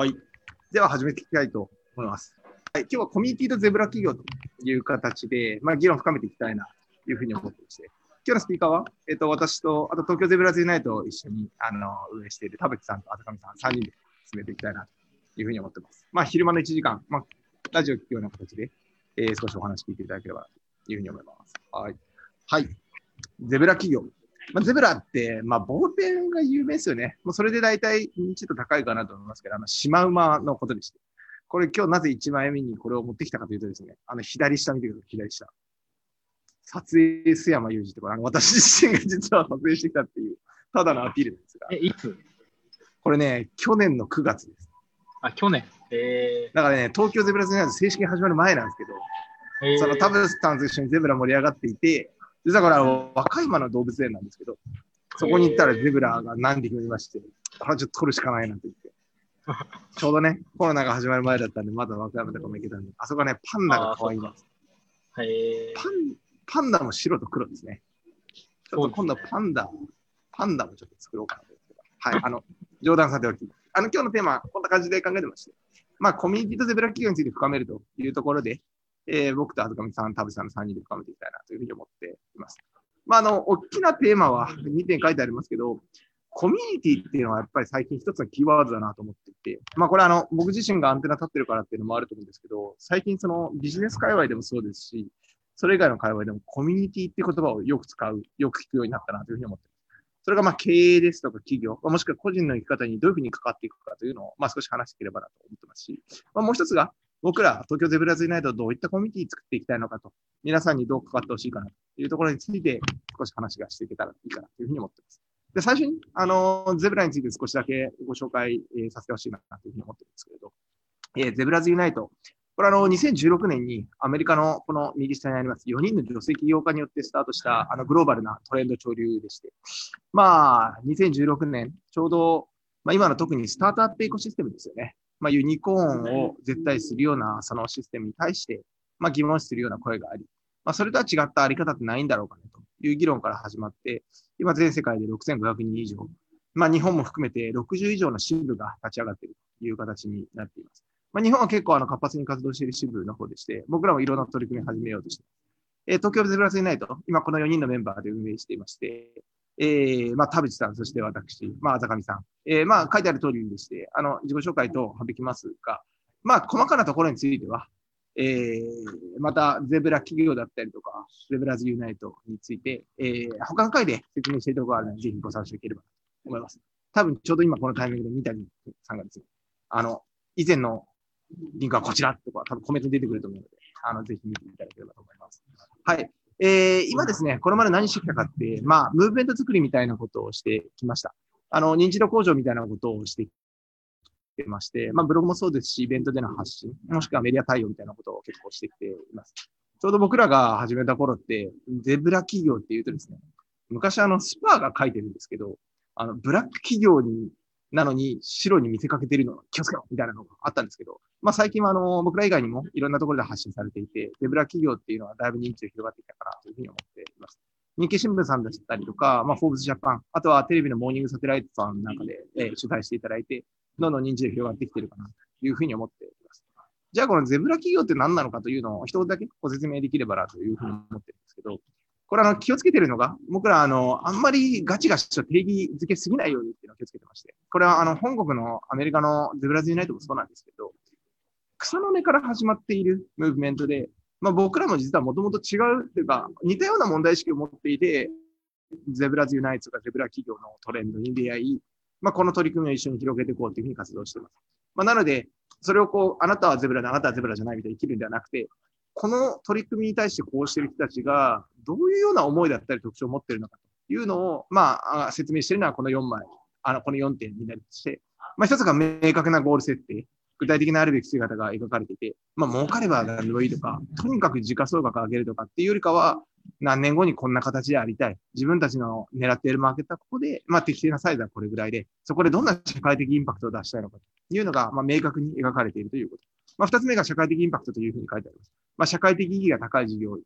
はい。では始めていきたいと思います。はい。今日はコミュニティとゼブラ企業という形で、まあ、議論を深めていきたいなというふうに思ってまして、今日のスピーカーは、えっ、と、私と、あと東京ゼブラズユナイトを一緒に、あの、運営している田淵さんとあたかみさん、3人で進めていきたいなというふうに思ってます。まあ、昼間の1時間、まあ、ラジオを聞くような形で、えー少しお話聞いていただければというふうに思います。はい。はい。ゼブラ企業。まあ、ゼブラって、まあ、ボールペンが有名ですよね。もうそれで大体認知度高いかなと思いますけど、あの、シマウマのことでして。これ今日なぜ1枚目にこれを持ってきたかというとですね、あの、左下見てください、左下。撮影須山雄二ってこれ、あの、私自身が実は撮影してきたっていう、ただのアピールなんですが、え、いつ？これね、去年の9月です。あ、去年。えだからね、東京ゼブラズナイト正式に始まる前なんですけど、ー、えーその田淵さんと一緒にゼブラ盛り上がっていて、実はこれあの、和歌山の動物園なんですけど、そこに行ったらゼブラが何匹もいまして、これはちょっと撮るしかないなと言って。ちょうどね、コロナが始まる前だったんで、まだ和歌山とかも行けたんで、あそこはね、パンダが可愛いんです。えパン、パンダも白と黒ですね。ちょっと今度はパンダ、パンダもちょっと作ろうかなと。はい、あの、冗談さておき。あの、今日のテーマ、こんな感じで考えてまして。まあ、コミュニティとゼブラ企業について深めるというところで、えー僕とあずかみさん、田淵さんの3人で深めていきたいなというふうに思っています。まあ、あの、大きなテーマは2点書いてありますけど、コミュニティっていうのはやっぱり最近一つのキーワードだなと思っていて、まあこれあの、僕自身がアンテナ立ってるからっていうのもあると思うんですけど、最近そのビジネス界隈でもそうですし、それ以外の界隈でもコミュニティって言葉をよく使う、よく聞くようになったなというふうに思っています。それがまあ経営ですとか企業、もしくは個人の生き方にどういうふうに関わっていくかというのを、まあ少し話していければなと思ってますし、まあもう一つが、僕ら東京ゼブラズユナイトどういったコミュニティ作っていきたいのかと、皆さんにどう関わってほしいかなというところについて少し話がしていけたらいいかなというふうに思っています。で、最初に、あの、ゼブラについて少しだけご紹介、えーさせてほしいなというふうに思ってるんですけれど、えーゼブラズユナイト。これあの、2016年にアメリカのこの右下にあります4人の女性起業家によってスタートしたあのグローバルなトレンド潮流でして、まあ、2016年、ちょうど、まあ今の特にスタートアップエコシステムですよね。まあユニコーンを絶対するようなそのシステムに対して、まあ疑問視するような声があり、まあそれとは違ったあり方ってないんだろうかねという議論から始まって、今全世界で6500人以上、まあ日本も含めて60以上の支部が立ち上がっているという形になっています。まあ日本は結構あの活発に活動している支部の方でして、僕らもいろんな取り組みを始めようとしています。えー東京ゼブラスユナイト、今この4人のメンバーで運営していまして、えー、まあ田淵さん、そして私、まああざかみさん、えー、まあ書いてある通りでして、あの自己紹介と省きますが、まあ細かなところについては、えー、またゼブラ企業だったりとか、ゼブラズユナイトについて、えー、他の回で説明しているところがあるので、ぜひご参照いければと思います。多分ちょうど今このタイミングで三谷さんがですね、あの、以前のリンクはこちらとか、多分コメント出てくると思うので、あの、ぜひ見ていただければと思います。はい。えー、今ですね、これまで何してきたかって、まあ、ムーブメント作りみたいなことをしてきました。あの、認知度向上みたいなことをしてきてまして、まあ、ブログもそうですし、イベントでの発信、もしくはメディア対応みたいなことを結構してきています。ちょうど僕らが始めた頃って、ゼブラ企業っていうとですね、昔あの、スパーが書いてるんですけど、あの、ブラック企業に、なのに白に見せかけてるの気をつけろみたいなのがあったんですけど、まあ最近はあの、僕ら以外にもいろんなところで発信されていて、ゼブラ企業っていうのはだいぶ認知が広がってきたかなというふうに思っています。日経新聞さんだったりとか、まあ、フォーブスジャパン、あとはテレビのモーニングサテライトさんなんかで、えー取材していただいて、どんどん認知が広がってきてるかなというふうに思っています。じゃあこのゼブラ企業って何なのかというのを一言だけご説明できればなというふうに思ってるんですけど、これあの気をつけてるのが、僕らあの、あんまりガチガチと定義づけすぎないようにっていうのを気をつけてまして、これはあの、本国のアメリカの Zebras Unite もそうなんですけど、草の根から始まっているムーブメントで、まあ僕らも実はもともと違うっていうか、似たような問題意識を持っていて、ゼブラズユナイトとかゼブラ企業のトレンドに出会い、まあこの取り組みを一緒に広げていこうというふうに活動しています。まあなので、それをこう、あなたはゼブラで、あなたはゼブラじゃないみたいに生きるんではなくて、この取り組みに対してこうしてる人たちが、どういうような思いだったり特徴を持ってるのかというのを、まあ、説明しているのはこの4枚、あの、この4点になりまして、まあ一つが明確なゴール設定。具体的なあるべき姿が描かれていて、まあ儲かれば何でもいいとか、とにかく時価総額を上げるとかっていうよりかは、何年後にこんな形でありたい。自分たちの狙っているマーケットはここで、まあ適正なサイズはこれぐらいで、そこでどんな社会的インパクトを出したいのかというのが、まあ明確に描かれているということ。まあ二つ目が社会的インパクトというふうに書いてあります。まあ社会的意義が高い事業を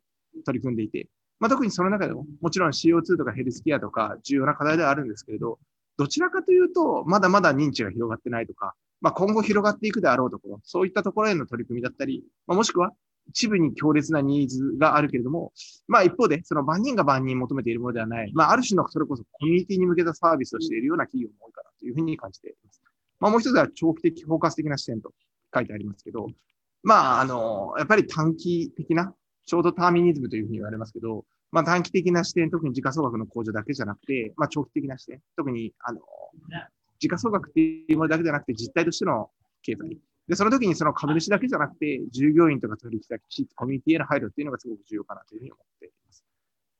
取り組んでいて、まあ特にその中でも、もちろん CO2 とかヘルスケアとか重要な課題ではあるんですけれど、どちらかというと、まだまだ認知が広がってないとか、まあ、今後広がっていくであろうところ、そういったところへの取り組みだったり、まあ、もしくは一部に強烈なニーズがあるけれども、まあ一方で、その万人が万人求めているものではない、まあある種のそれこそコミュニティに向けたサービスをしているような企業も多いかなというふうに感じています。まあもう一つは長期的、包括的な視点と書いてありますけど、まああの、やっぱり短期的な、ショートターミニズムというふうに言われますけど、まあ短期的な視点、特に時価総額の向上だけじゃなくて、まあ長期的な視点、特にあの、時価総額っていうものだけじゃなくて実態としての経済、で、その時にその株主だけじゃなくて、従業員とか取引先、コミュニティへの配慮っていうのがすごく重要かなというふうに思っています。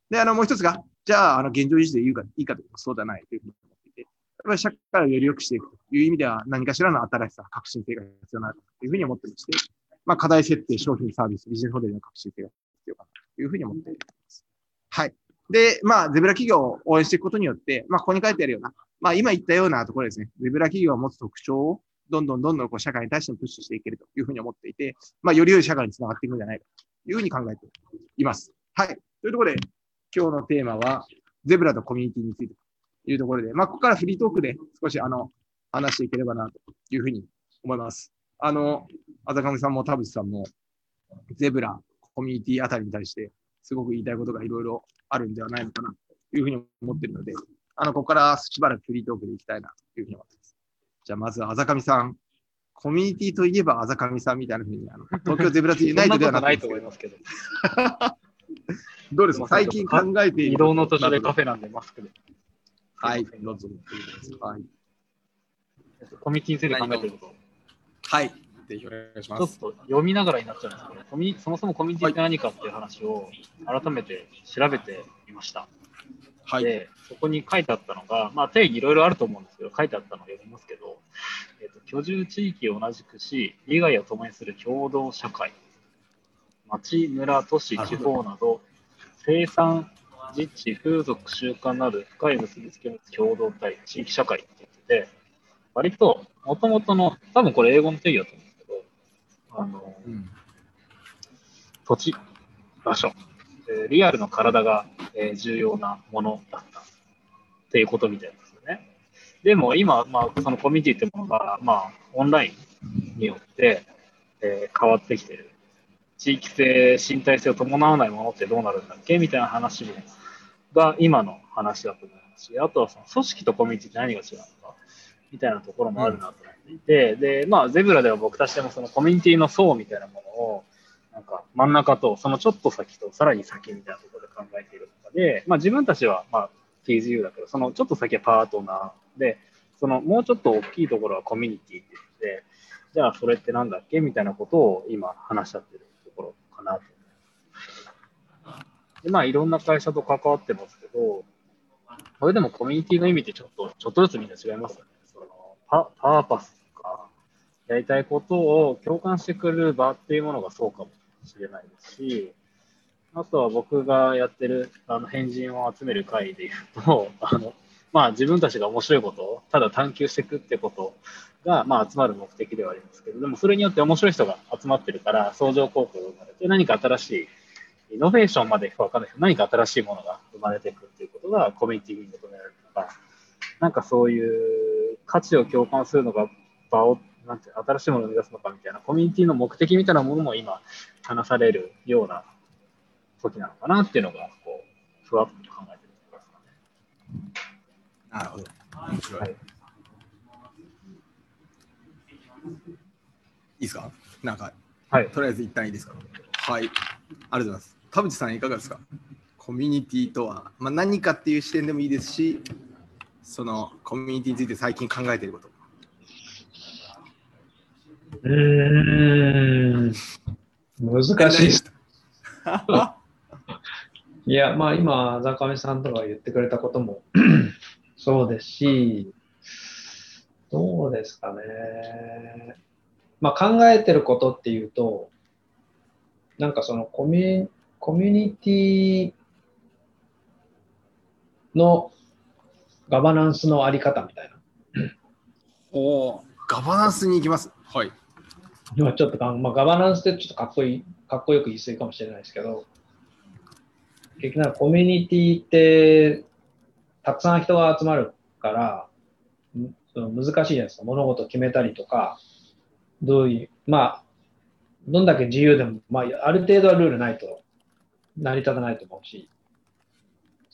で、あの、もう一つが、じゃあ、あの、現状維持でいいかいいかというと、そうではないというふうに思っていて、やっぱり社会をより良くしていくという意味では、何かしらの新しさ、革新性が必要なというふうに思ってまして、まあ、課題設定、商品、サービス、ビジネスモデルの革新性が必要かなというふうに思っています。はい。で、まあ、ゼブラ企業を応援していくことによって、まあ、ここに書いてあるような、まあ、今言ったようなところですね、ゼブラ企業が持つ特徴をどんどんどんどんこう社会に対してプッシュしていけるというふうに思っていて、まあ、より良い社会につながっていくんじゃないかというふうに考えています。はい。というところで、今日のテーマは、ゼブラとコミュニティについてというところで、まあ、ここからフリートークで少しあの、話していければなというふうに思います。あの、あざかみさんも田淵さんも、ゼブラ、コミュニティあたりに対して、すごく言いたいことがいろいろあるんではないのかなというふうに思っているので、あの、ここからしばらくフリートークでいきたいなというふうに思っています。じゃあまず、あざかみさん。コミュニティといえばあざかみさんみたいなふうに、あの東京ゼブラツユナイトではないと思いますけど。どうですか？最近考えている。移動の途中でカフェなんでマスクで。はい、どうぞ。はい。コミュニティについて考えてること。はい。ぜひお願いします。ちょっと読みながらになっちゃうんですけど、コミそもそもコミュニティって何かっていう話を改めて調べてみました。はい、で、そこに書いてあったのが、まあ、定義いろいろあると思うんですけど、書いてあったのを読みますけど、えーと、居住地域を同じくし、利害を共にする共同社会、町、村、都市、地方など、生産、実地、風俗、習慣など深い結びつきを持つ共同体、地域社会って言ってて、割と、もともとの、多分これ英語の定義だと思うんですけど、あの、うん、土地、場所、えー、リアルの体が、えー、重要なものだったっていうことみたいですよね。でも今、まあ、そのコミュニティってものが、まあ、オンラインによって、えー、変わってきてる。地域性、身体性を伴わないものってどうなるんだっけみたいな話もが今の話だと思いますし、あとはその組織とコミュニティって何が違うのかみたいなところもあるなと思っていて、うん、で、まあ、ゼブラでは僕たちでもそのコミュニティの層みたいなものを、なんか真ん中とそのちょっと先とさらに先みたいなところで考えている中で、まあ、自分たちはまあ TGU だけど、そのちょっと先はパートナーで、そのもうちょっと大きいところはコミュニティって言って、じゃあそれってなんだっけみたいなことを今話し合ってるところかなと。でまあいろんな会社と関わってますけど、これでもコミュニティの意味ってちょっと、ちょっとずつみんな違いますよね。パパーパスとか、やりたいことを共感してくれる場っていうものがそうかもしれないですし、あとは僕がやってるあの変人を集める会でいうと、あのまあ、自分たちが面白いことをただ探求していくってことが、まあ、集まる目的ではありますけど、でもそれによって面白い人が集まってるから、相乗効果が生まれて、何か新しい、イノベーションまでいくか分かんないけど、何か新しいものが生まれていくっていうことがコミュニティに求められるとか、なんかそういう価値を共感するのが場をなんて新しいものを生み出すのかみたいなコミュニティの目的みたいなものも今話されるような時なのかなっていうのがこうふわっと考えてるところですかね。なるほど。面白い。はい、いいですか？なんか、はい、とりあえず一旦いいですか？はい。ありがとうございます。田淵さんいかがですか？コミュニティとは、まあ、何かっていう視点でもいいですし、そのコミュニティについて最近考えていること。うん、難しいです。いや、まあ今、坂上さんとか言ってくれたことも そうですし、どうですかね。まあ考えてることっていうと、なんかそのコミュコミュニティのガバナンスのあり方みたいな。おお、ガバナンスに行きます。はい。今ちょっとまあ、ガバナンスってちょっとかっこいい、かっこよく言い過ぎかもしれないですけど、結局コミュニティってたくさん人が集まるから、難しいじゃないですか。物事を決めたりとか、どういう、まあ、どんだけ自由でも、まあ、ある程度はルールないと成り立たないと思うし、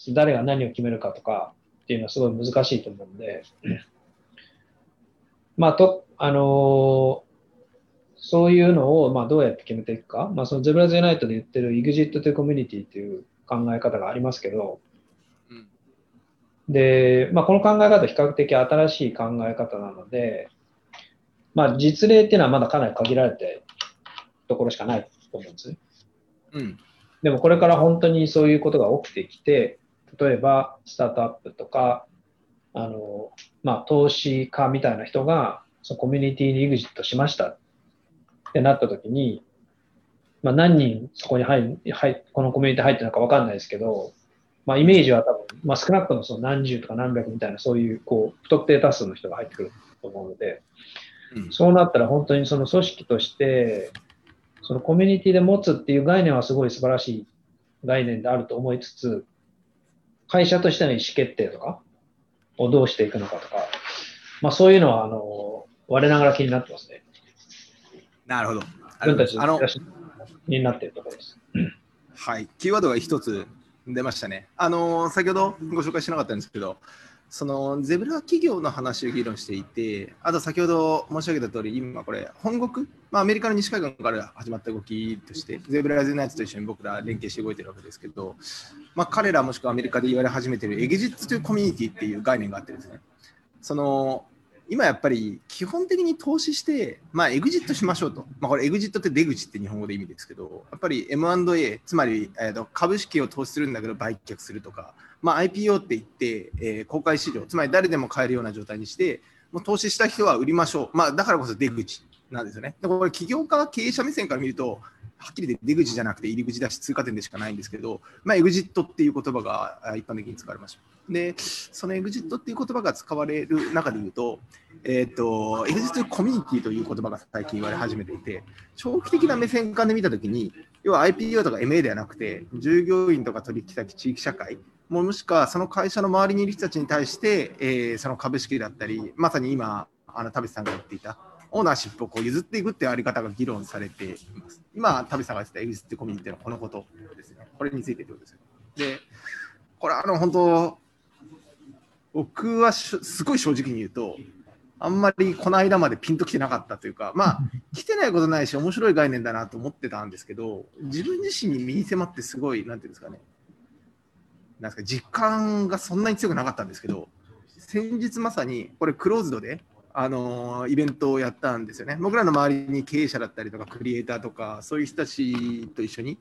誰が何を決めるかとかっていうのはすごい難しいと思うんで、まあ、と、あのー、そういうのを、まあ、どうやって決めていくか、まあ、そのゼブラズユナイトで言ってる EXIT というコミュニティっていう考え方がありますけど、うん、で、まあ、この考え方比較的新しい考え方なので、まあ、実例っていうのはまだかなり限られてところしかないと思うんです。うん。でもこれから本当にそういうことが起きてきて、例えばスタートアップとか、あの、まあ、投資家みたいな人が、そのコミュニティに EXIT しました。ってなった時に、まあ、何人そこに入入このコミュニティ入ってるのか分かんないですけど、まあ、イメージは多分、まあ、少なくともその何十とか何百みたいなそういうこう不特定多数の人が入ってくると思うので、うん、そうなったら本当にその組織としてそのコミュニティで持つっていう概念はすごい素晴らしい概念であると思いつつ会社としての意思決定とかをどうしていくのかとか、まあ、そういうのはあの我ながら気になってますね。なるほど。自分たちのになっているところです。はい、キーワードが一つ出ましたね。あの先ほどご紹介しなかったんですけど、そのゼブラ企業の話を議論していて、あと先ほど申し上げた通り、今これ、本国、まあ、アメリカの西海岸から始まった動きとして、ゼブラズナイツと一緒に僕ら連携して動いてるわけですけど、まあ、彼らもしくはアメリカで言われ始めてるエグジットというコミュニティっていう概念があってですね、その今やっぱり基本的に投資して、まあ、エグジットしましょうと。まあ、これ、エグジットって出口って日本語で意味ですけど、やっぱり M&A、つまり、えー、と株式を投資するんだけど売却するとか、まあ、IPO って言って、えー、公開市場、つまり誰でも買えるような状態にして、もう投資した人は売りましょう。まあ、だからこそ出口なんですよね。でこれ、起業家、経営者目線から見ると、はっきり言って出口じゃなくて入り口だし通過点でしかないんですけど、まあ、エグジットっていう言葉が一般的に使われました。で、そのエグジットっていう言葉が使われる中で言うと、えっ、ー、と、エグジットコミュニティという言葉が最近言われ始めていて、長期的な目線からで見たときに、要は IPO とか MA ではなくて、従業員とか取引先、地域社会、もしくはその会社の周りにいる人たちに対して、えー、その株式だったり、まさに今、あの田淵さんが言っていた、オーナーシップをこう譲っていくっていうあり方が議論されています。今、田辺さんが言ってたエグジットコミュニティのこのことですね。これについてということですよ。で、これあの本当、僕はすごい正直に言うと、あんまりこの間までピンときてなかったというか、まあ、来てないことないし、面白い概念だなと思ってたんですけど、自分自身に身に迫ってすごい、なんていうんですかね、なんですか、実感がそんなに強くなかったんですけど、先日まさに、これクローズドで、あのイベントをやったんですよね。僕らの周りに経営者だったりとかクリエイターとかそういう人たちと一緒に、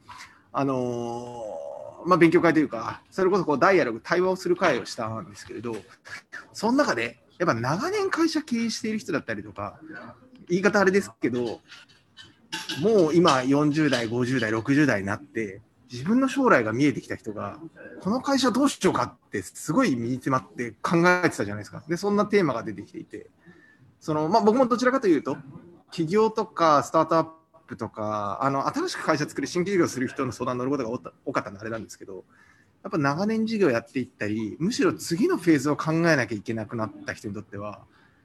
あのまあ、勉強会というかそれこそこうダイアログ対話をする会をしたんですけれどその中でやっぱ長年会社経営している人だったりとか言い方あれですけどもう今40代50代60代になって自分の将来が見えてきた人がこの会社どうしようかってすごい身に詰まって考えてたじゃないですか。でそんなテーマが出てきていて。その、まあ、僕もどちらかというと、起業とかスタートアップとか、あの新しく会社作る新規事業する人の相談乗ることが多かったのであれなんですけど、やっぱ長年事業やっていったり、むしろ次のフェーズを考えなきゃいけなくなった人にとっては、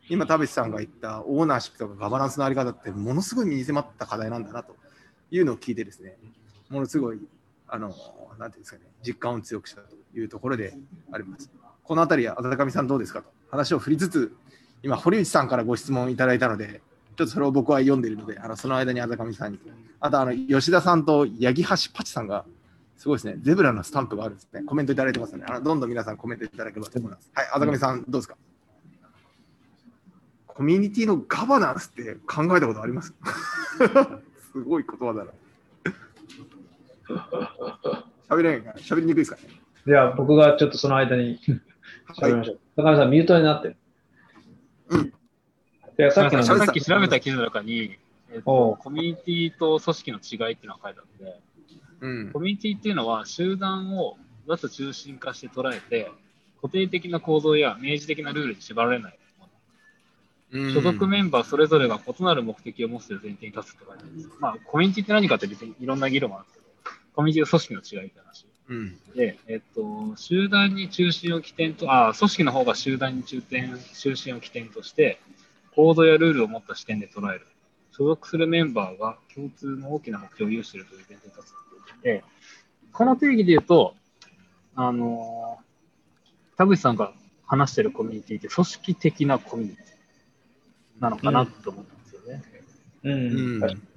今、田淵さんが言ったオーナーシップとかガバナンスのあり方って、ものすごい身に迫った課題なんだなというのを聞いてですね、ものすごい、あの、なんていうんですかね、実感を強くしたというところであります。このあたりは、あたかみさんどうですかと話を振りつつ、今、堀内さんからご質問いただいたので、ちょっとそれを僕は読んでいるので、あのその間にあざかみさんに。あと、あの吉田さんと八木橋パチさんが、すごいですね、ゼブラのスタンプがあるんですね。コメントいただいてますので、あのどんどん皆さんコメントいただければと思います。はい、あざかみさん、どうですか？コミュニティのガバナンスって考えたことあります？すごい言葉だな。喋れないか喋りにくいですかね？いや、僕がちょっとその間に 喋りましょう。高見さん、ミュートになってる。うん。でさっきのさっき調べた記事の中に、えっと、コミュニティと組織の違いっていうのが書いてあって、うん、コミュニティっていうのは集団を脱中心化して捉えて、固定的な構造や明示的なルールに縛られないうん、所属メンバーそれぞれが異なる目的を持つという前提に立つって書いてあるんです。まあ、コミュニティって何かって別にいろんな議論もあるんでコミュニティと組織の違いって話。うん、で、えっと、集団に中心を起点と、あ、組織の方が集団に中点中心を起点として、コードやルールを持った視点で捉える。所属するメンバーが共通の大きな目標を有しているという前提に立つで、この定義で言うと、あのー、田口さんが話しているコミュニティって組織的なコミュニティなのかなと思ったんですよね。うん。うんはいあ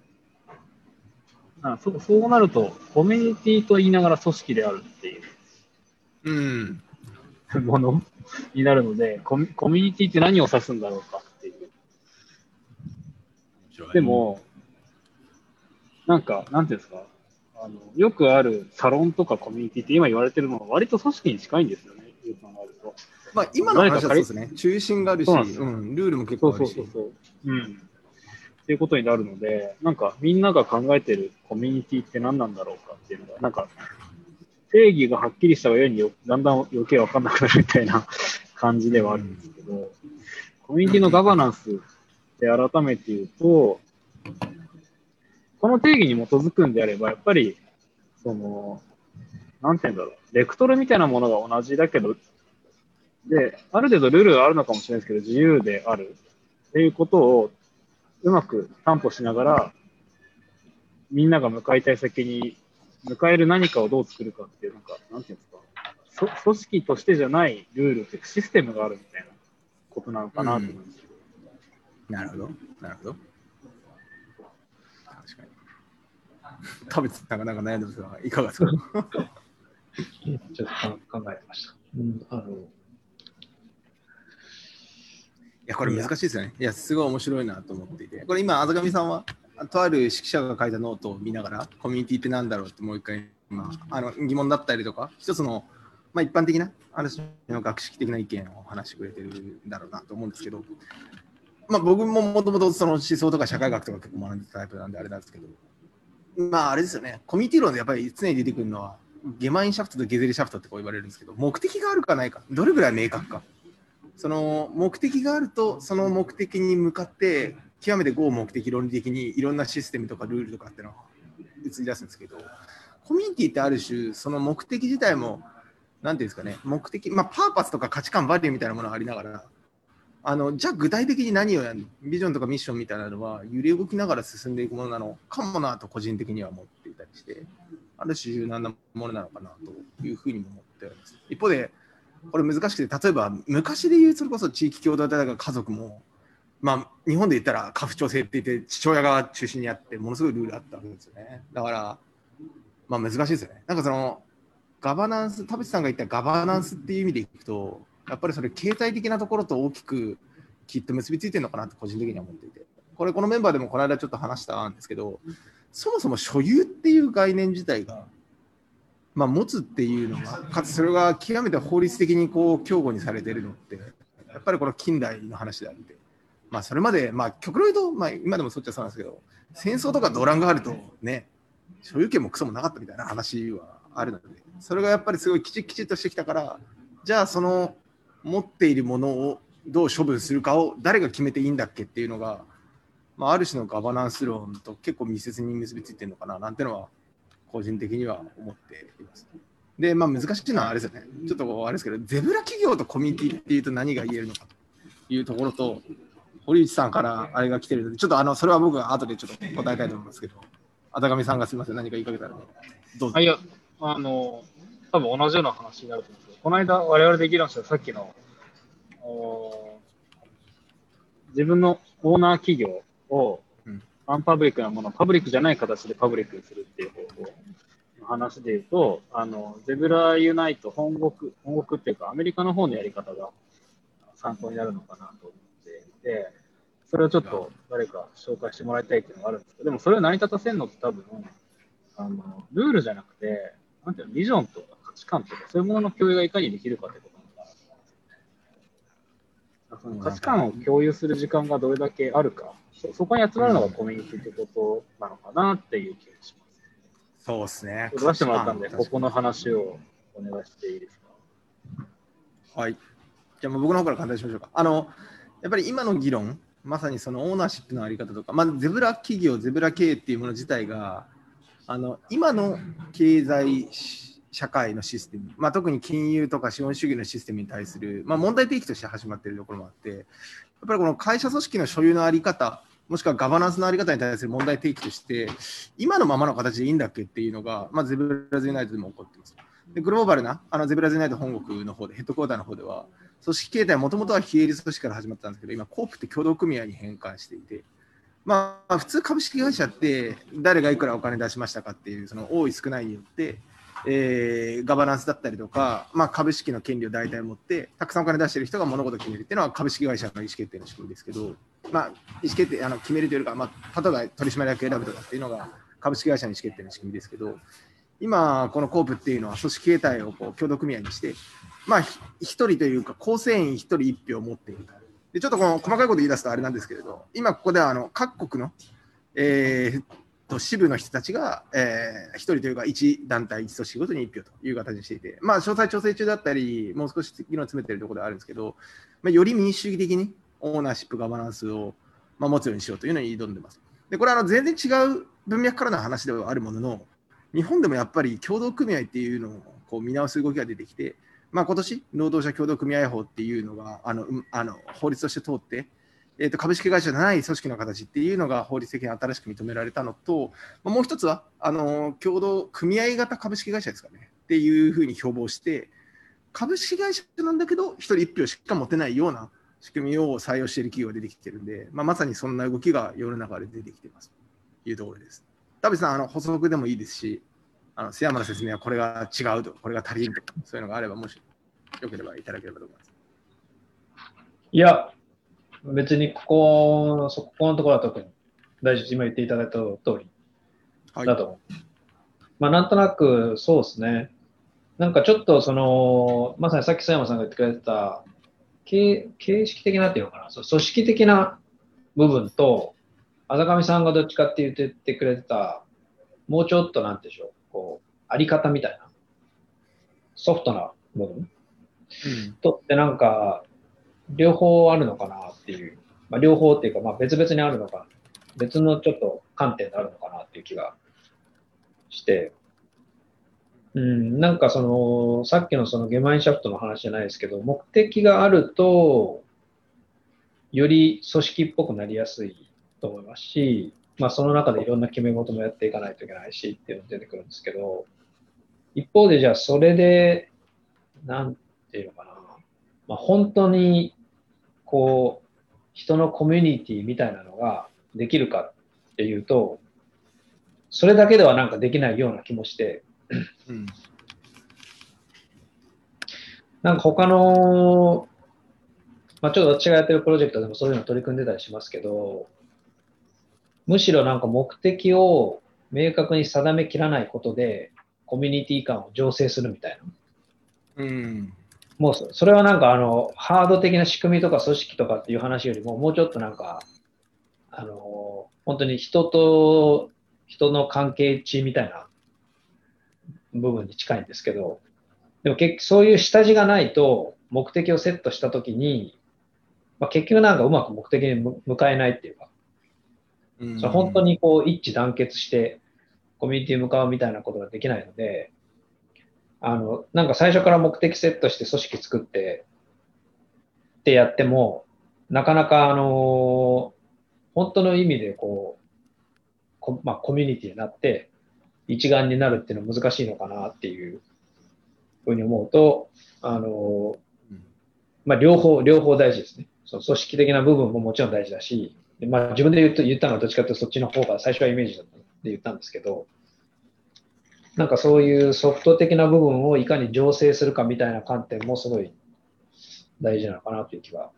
そそうなると、コミュニティと言いながら組織であるっていう、うん、ものになるのでコミ、コミュニティって何を指すんだろうかっていう。でも、なんか、なんていうんですか、あのよくあるサロンとかコミュニティって今言われてるのは割と組織に近いんですよね、ると。まあ、今の話はそうですね。中心があるし、うん、ルールも結構あるし。そうそうそうそう。うんっていうことになるので、なんかみんなが考えてるコミュニティって何なんだろうかっていうのが、なんか定義がはっきりした上にだんだん余計わかんなくなるみたいな 感じではあるんですけど、コミュニティのガバナンスで改めて言うと、この定義に基づくんであれば、やっぱり、その、なんて言うんだろう、ベクトルみたいなものが同じだけど、で、ある程度ルールがあるのかもしれないですけど、自由であるっていうことをうまく担保しながら、みんなが向かいたい先に、迎える何かをどう作るかっていう、なんか、なんていうんですか、組織としてじゃないルールっていうシステムがあるみたいなことなのかなと思います、うん、なるほど、なるほど。確かに。食べてたかなんか悩んでますが、いかがですか？ちょっと考えてました。うん、あのや、これ難しいですよね。いや、すごい面白いなと思っていて。これ今、あざかみさんは、とある指揮者が書いたノートを見ながら、コミュニティってなんだろうってもう一回、まあ、あの疑問だったりとか、一つの、まあ、一般的な、ある種の学識的な意見を話してくれてるんだろうなと思うんですけど、まあ、僕ももともとその思想とか社会学とか結構学んでたタイプなんであれなんですけど、まああれですよね、コミュニティ論でやっぱり常に出てくるのは、ゲマインシャフトとゲゼリシャフトってこう言われるんですけど、目的があるかないか、どれぐらい明確か。その目的があるとその目的に向かって極めて合目的論理的にいろんなシステムとかルールとかっていうのを映り出すんですけどコミュニティってある種その目的自体も何ていうんですかね目的まあパーパスとか価値観バリューみたいなものがありながらあのじゃあ具体的に何をやるビジョンとかミッションみたいなのは揺れ動きながら進んでいくものなのかもなと個人的には思っていたりしてある種柔軟なものなのかなというふうにも思っております。一方でこれ難しくて例えば昔で言うそれこそ地域共同体が家族もまあ日本で言ったら家父長制って言って父親が中心にあってものすごいルールあったわけですよね。だからまあ難しいですよね。なんかそのガバナンス田淵さんが言ったガバナンスっていう意味でいくとやっぱりそれ経済的なところと大きくきっと結びついてるのかなって個人的には思っていて。これこのメンバーでもこの間ちょっと話したんですけどそもそも所有っていう概念自体がまあ、持つっていうのが、かつそれが極めて法律的にこう強固にされてるのって、やっぱりこの近代の話であって、まあ、それまで、まあ、極論言うと、まあ、今でもそっちはそうなんですけど、戦争とか動乱があるとね、所有権もクソもなかったみたいな話はあるので、それがやっぱりすごいきちきちっとしてきたから、じゃあその持っているものをどう処分するかを誰が決めていいんだっけっていうのが、まあ、ある種のガバナンス論と結構密接に結びついてるのかななんてのは個人的には思っています。で、まあ難しいのはあれですよね。ちょっとあれですけど、ゼブラ企業とコミュニティっていうと何が言えるのかというところと、堀内さんからあれが来てるので、ちょっとあのそれは僕が後でちょっと答えたいと思いますけど、あたがみさんがすみません、何か言いかけたら、どうぞ。いや、あの、多分同じような話になると思うんですけど、この間我々で議論したさっきの、自分のオーナー企業をアンパブリックなものをパブリックじゃない形でパブリックにするっていう方法の話で言うと、あの、ゼブラユナイト本国、本国っていうかアメリカの方のやり方が参考になるのかなと思っていて、それをちょっと誰か紹介してもらいたいっていうのがあるんですけど、でもそれを成り立たせるのって多分、あの、ルールじゃなくて、なんていうの、ビジョンとか価値観とか、そういうものの共有がいかにできるかってこと。その価値観を共有する時間がどれだけあるかそそこに集まるのがコミュニティってことなのかなっていう気がします。そうですね。出してもらったんで、ここの話をお願いしていいですか？はい。じゃあ僕の方から簡単にしましょうか。あの、やっぱり今の議論、まさにそのオーナーシップのあり方とか、まずゼブラ企業、ゼブラ経営っていうもの自体が、あの今の経済社会のシステム、まあ、特に金融とか資本主義のシステムに対する、まあ、問題提起として始まっているところもあって、やっぱりこの会社組織の所有の在り方、もしくはガバナンスの在り方に対する問題提起として、今のままの形でいいんだっけっていうのが、まあ、ゼブラズユナイトでも起こってます。でグローバルなあのゼブラズユナイト本国の方で、ヘッドクォーターの方では、組織形態はもともとは非営利組織から始まったんですけど、今、コープって共同組合に変換していて、まあ、普通株式会社って誰がいくらお金出しましたかっていう、その多い少ないによって、えー、ガバナンスだったりとか、まあ、株式の権利を大体持って、たくさんお金出してる人が物事を決めるっていうのは株式会社の意思決定の仕組みですけど、まあ、意思決定あの決めるというか、まあ、例えば取締役選ぶとかっていうのが株式会社の意思決定の仕組みですけど、今、このコープっていうのは組織形態をこう共同組合にして、まあ、一人というか、構成員一人一票を持っているで。ちょっとこの細かいこと言い出すとあれなんですけれど、今ここではあの各国の、えー、と支部の人たちが、えー、1人というか1団体1組織ごとに1票という形にしていて、まあ、詳細調整中だったり、もう少し議論詰めているところではあるんですけど、まあ、より民主主義的にオーナーシップ、ガバナンスを、まあ、持つようにしようというのに挑んでます。で、これはあの全然違う文脈からの話ではあるものの、日本でもやっぱり共同組合っていうのをこう見直す動きが出てきて、まあ、今年労働者協同組合法っていうのがあのあの法律として通って、えー、と株式会社じゃない組織の形っていうのが法律的に新しく認められたのと、まあ、もう一つはあの共同組合型株式会社ですかねっていうふうに標榜して株式会社なんだけど1人1票しか持てないような仕組みを採用している企業が出てきてるんで、まあ、まさにそんな動きが世の中で出てきてますというところです。田淵さんあの補足でもいいですしあの須山の説明はこれが違うとこれが足りんとそういうのがあればもしよければいただければと思います。いや、別にここ、そこのところは特に大事、今言っていただいた通りだと思う。はい、まあ、なんとなくそうですね。なんかちょっとその、まさにさっき佐山さんが言ってくれてた、形形式的なっていうのかな、組織的な部分と、あざかみさんがどっちかって言っててくれてた、もうちょっとなんでしょう、こう、あり方みたいな、ソフトな部分、うん、とってなんか、両方あるのかなっていう、まあ、両方っていうか、まあ、別々にあるのか、別のちょっと観点であるのかなっていう気がして、うん、なんかその、さっきのそのゲマインシャフトの話じゃないですけど、目的があると、より組織っぽくなりやすいと思いますし、まあ、その中でいろんな決め事もやっていかないといけないしっていうのが出てくるんですけど、一方でじゃあそれで、なんていうのかな、まあ、本当にこう、人のコミュニティみたいなのができるかっていうと、それだけではなんかできないような気もして、うん、なんか他の、まあ、ちょっと私がやってるプロジェクトでもそういうの取り組んでたりしますけど、むしろなんか目的を明確に定めきらないことで、コミュニティ感を醸成するみたいな。うん、もうそれはなんかあの、ハード的な仕組みとか組織とかっていう話よりも、もうちょっとなんか、あの、本当に人と人の関係値みたいな部分に近いんですけど、でも結局そういう下地がないと目的をセットしたときに、まあ、結局なんかうまく目的に向かえないっていうか、うん、本当にこう一致団結してコミュニティに向かうみたいなことができないので、あの、なんか最初から目的セットして組織作ってってやっても、なかなかあの、本当の意味でこう、こまあ、コミュニティになって一丸になるっていうのは難しいのかなっていうふうに思うと、あの、まあ、両方、両方大事ですね。その組織的な部分ももちろん大事だし、まあ、自分で言った言ったのはどっちかというとそっちの方が最初はイメージだったんで言ったんですけど、なんかそういうソフト的な部分をいかに醸成するかみたいな観点もすごい大事なのかなという気が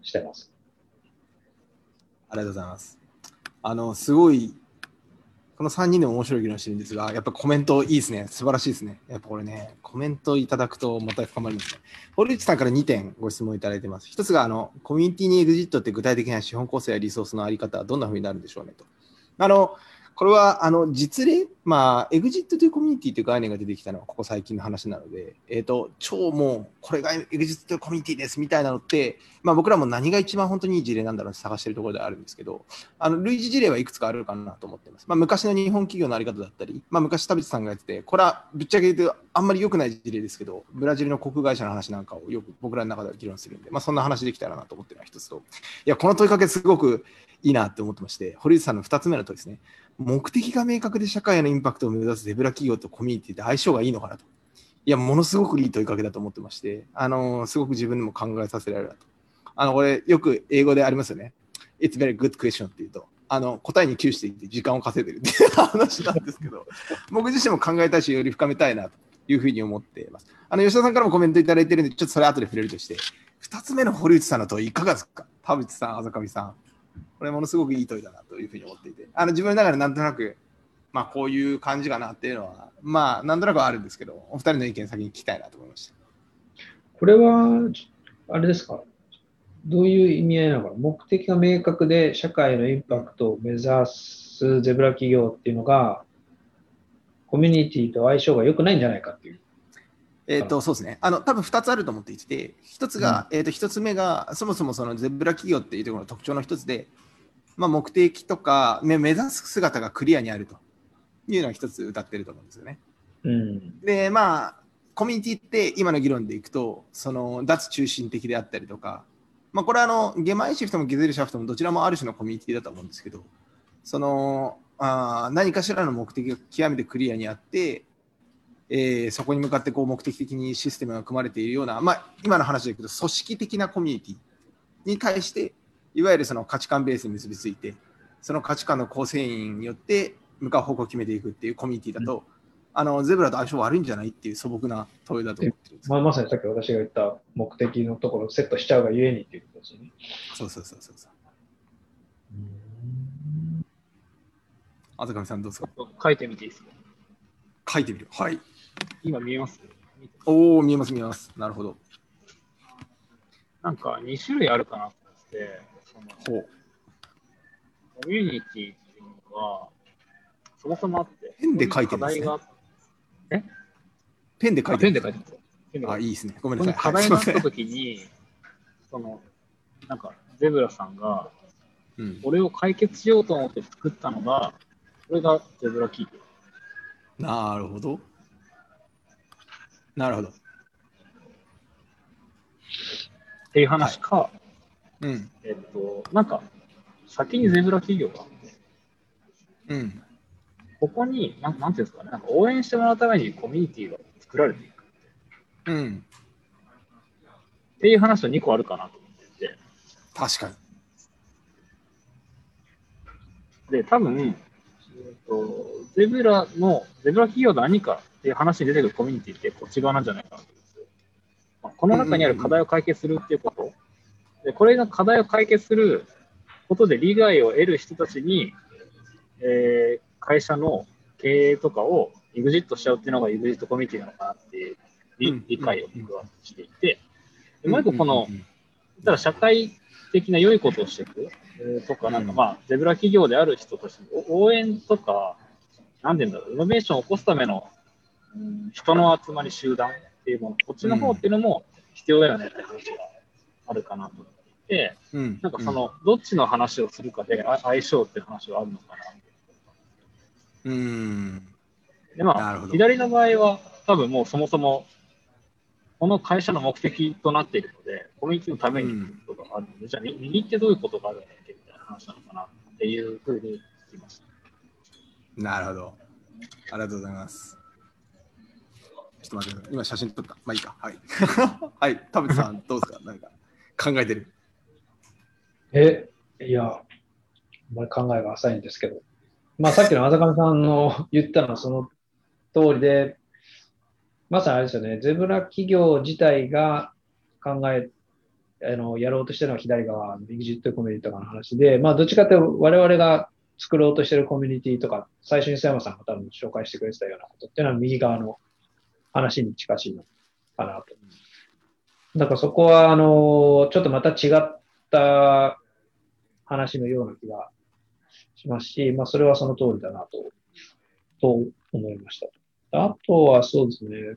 してます。ありがとうございます。あの、すごい、この3人でも面白い議論してるんですが、やっぱコメントいいですね。素晴らしいですね。やっぱこれね、コメントいただくとまた深まりますね。堀内さんから2点ご質問いただいてます。1つが、あの、コミュニティにエグジットって具体的な資本構成やリソースのあり方はどんなふうになるんでしょうねと。あの、これはあの実例、まあ、エグジットというコミュニティという概念が出てきたのはここ最近の話なので、えーと、超もうこれがエグジットというコミュニティですみたいなのって、まあ、僕らも何が一番本当にいい事例なんだろうって探しているところではあるんですけど、あの類似事例はいくつかあるかなと思っています。まあ、昔の日本企業のあり方だったり、まあ、昔田淵さんがやってて、これはぶっちゃけ言うとあんまり良くない事例ですけど、ブラジルの航空会社の話なんかをよく僕らの中では議論するんで、まあ、そんな話できたらなと思ってるのは一つと、いや、この問いかけすごくいいなって思ってまして、堀内さんの2つ目の問いですね。目的が明確で社会へのインパクトを目指すゼブラ企業とコミュニティって相性がいいのかなと。いや、ものすごくいい問いかけだと思ってまして、あの、すごく自分でも考えさせられるなと。あの、これ、よく英語でありますよね。It's very good question っていうと、あの、答えに窮していて時間を稼いでるっていう 話なんですけど、僕自身も考えたいし、より深めたいなというふうに思っています。あの、吉田さんからもコメントいただいてるんで、ちょっとそれ後で触れるとして、2つ目の堀内さんの問い、いかがですか？田淵さん、あざかみさん。これものすごくいい問いだなというふうに思っていて、あの自分の中でなんとなく、まあ、こういう感じかなっていうのは、まあ、なんとなくあるんですけど、お二人の意見先に聞きたいなと思いました。これは、あれですか？どういう意味合いなのかな？目的が明確で社会のインパクトを目指すゼブラ企業っていうのが、コミュニティと相性が良くないんじゃないかっていう。えっ、ー、と、そうですね。あの、多分2つあると思っていて、1つが、うん、えっ、ー、と、1つ目が、そもそもそのゼブラ企業っていうところの特徴の1つで、まあ、目的とか目指す姿がクリアにあるというのは1つ歌ってると思うんですよね。うん、で、まあ、コミュニティって今の議論でいくと、その脱中心的であったりとか、まあ、これはあのゲマイシフトもゲゼルシャフトもどちらもある種のコミュニティだと思うんですけど、そのあ何かしらの目的が極めてクリアにあって、えー、そこに向かってこう目的的にシステムが組まれているような、まあ、今の話でいくと組織的なコミュニティに対していわゆるその価値観ベースに結びついてその価値観の構成員によって向かう方向を決めていくっていうコミュニティだと、うん、あのゼブラと相性悪いんじゃないっていう素朴な問いだと思ってるまあ、まさにさっき私が言った目的のところをセットしちゃうがゆえにっていうことですよね。そうそうそうそうそう。あざかみさんどうですか？書いてみていいですか？書いてみる。はい。今見えます？おお、見えます、見えます。なるほど。なんか2種類あるかなと思って、そのコミュニティっていうのが、そもそもあって、ペンで書いてますね。えペンで書いてペンで書いてます。あ、いいですね。ごめんなさい。課題になったときに、その、なんか、ゼブラさんが、うん、俺を解決しようと思って作ったのが、これがゼブラキーなるほど。なるほど。っていう話か、はい、うん。えっと、なんか、先にゼブラ企業があって、うん。ここに、なんなんていうんですかね、なんか応援してもらうためにコミュニティが作られていく。うん。っていう話は2個あるかなと思ってて。確かに。で、多分、えっと、ゼブラの、ゼブラ企業の何かっていう話に出てくるコミュニティってこっち側なんじゃないかなと思う。んですよ。まあ、この中にある課題を解決するっていうこと。で、これが課題を解決することで利害を得る人たちに、えー、会社の経営とかを EXIT しちゃうっていうのが EXIT コミュニティなのかなっていう理解を僕はしていて、もう一個この、ただ社会的な良いことをしていく、えー、とか、なんかまあ、ゼブラ企業である人たちの応援とか、なんて言うんだろう、イノベーションを起こすための、うん、人の集まり、集団っていうもの、こっちの方っていうのも必要だよねって話があるかなと思っていて、うん、なんかその、どっちの話をするかで相性っていう話はあるのかな。うん。で、まあ、左の場合は、多分もうそもそも、この会社の目的となっているので、コミュニティのためにことがあるので、うん、じゃあ、右ってどういうことがあるんだっけみたいな話なのかなっていうふうに聞きました。なるほど。ありがとうございます。ちょっと待って。今写真撮った。まあいいか。はい。はい。田淵さん、どうですか？なんか考えてる？え、いや、あまり考えが浅いんですけど。まあさっきの浅上さんの言ったのはその通りで、まさにあれですよね。ゼブラ企業自体が考え、あのやろうとしてるのは左側、右ジットコミュニティとかの話で、まあどっちかって我々が作ろうとしてるコミュニティとか、最初に佐山さんが多分紹介してくれてたようなことっていうのは右側の話に近しいのかなと。だかそこは、あの、ちょっとまた違った話のような気がしますし、まあ、それはその通りだなと、と思いました。あとはそうですね、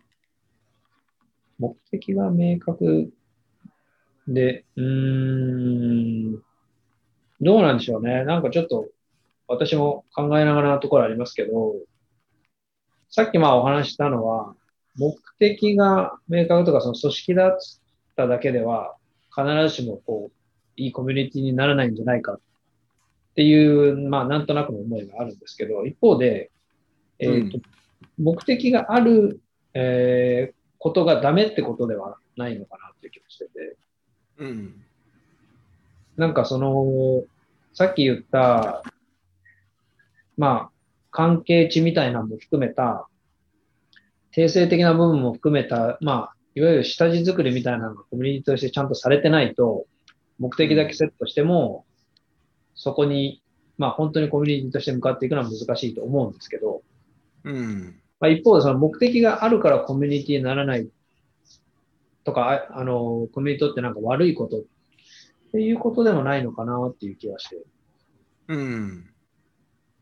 目的が明確で、うーん、どうなんでしょうね。なんかちょっと、私も考えながらのところありますけど、さっきまあお話したのは、目的が明確とかその組織だっただけでは、必ずしもこう、いいコミュニティにならないんじゃないかっていう、まあなんとなくの思いがあるんですけど、一方で、えっ、ー、と、うん、目的がある、えー、ことがダメってことではないのかなっていう気がしてて、うん。なんかその、さっき言った、まあ、関係値みたいなのも含めた、定性的な部分も含めた、まあ、いわゆる下地作りみたいなのがコミュニティとしてちゃんとされてないと、目的だけセットしても、そこに、まあ本当にコミュニティとして向かっていくのは難しいと思うんですけど、うん。まあ一方でその目的があるからコミュニティにならないとか、あの、コミュニティってなんか悪いことっていうことでもないのかなっていう気はして。うん。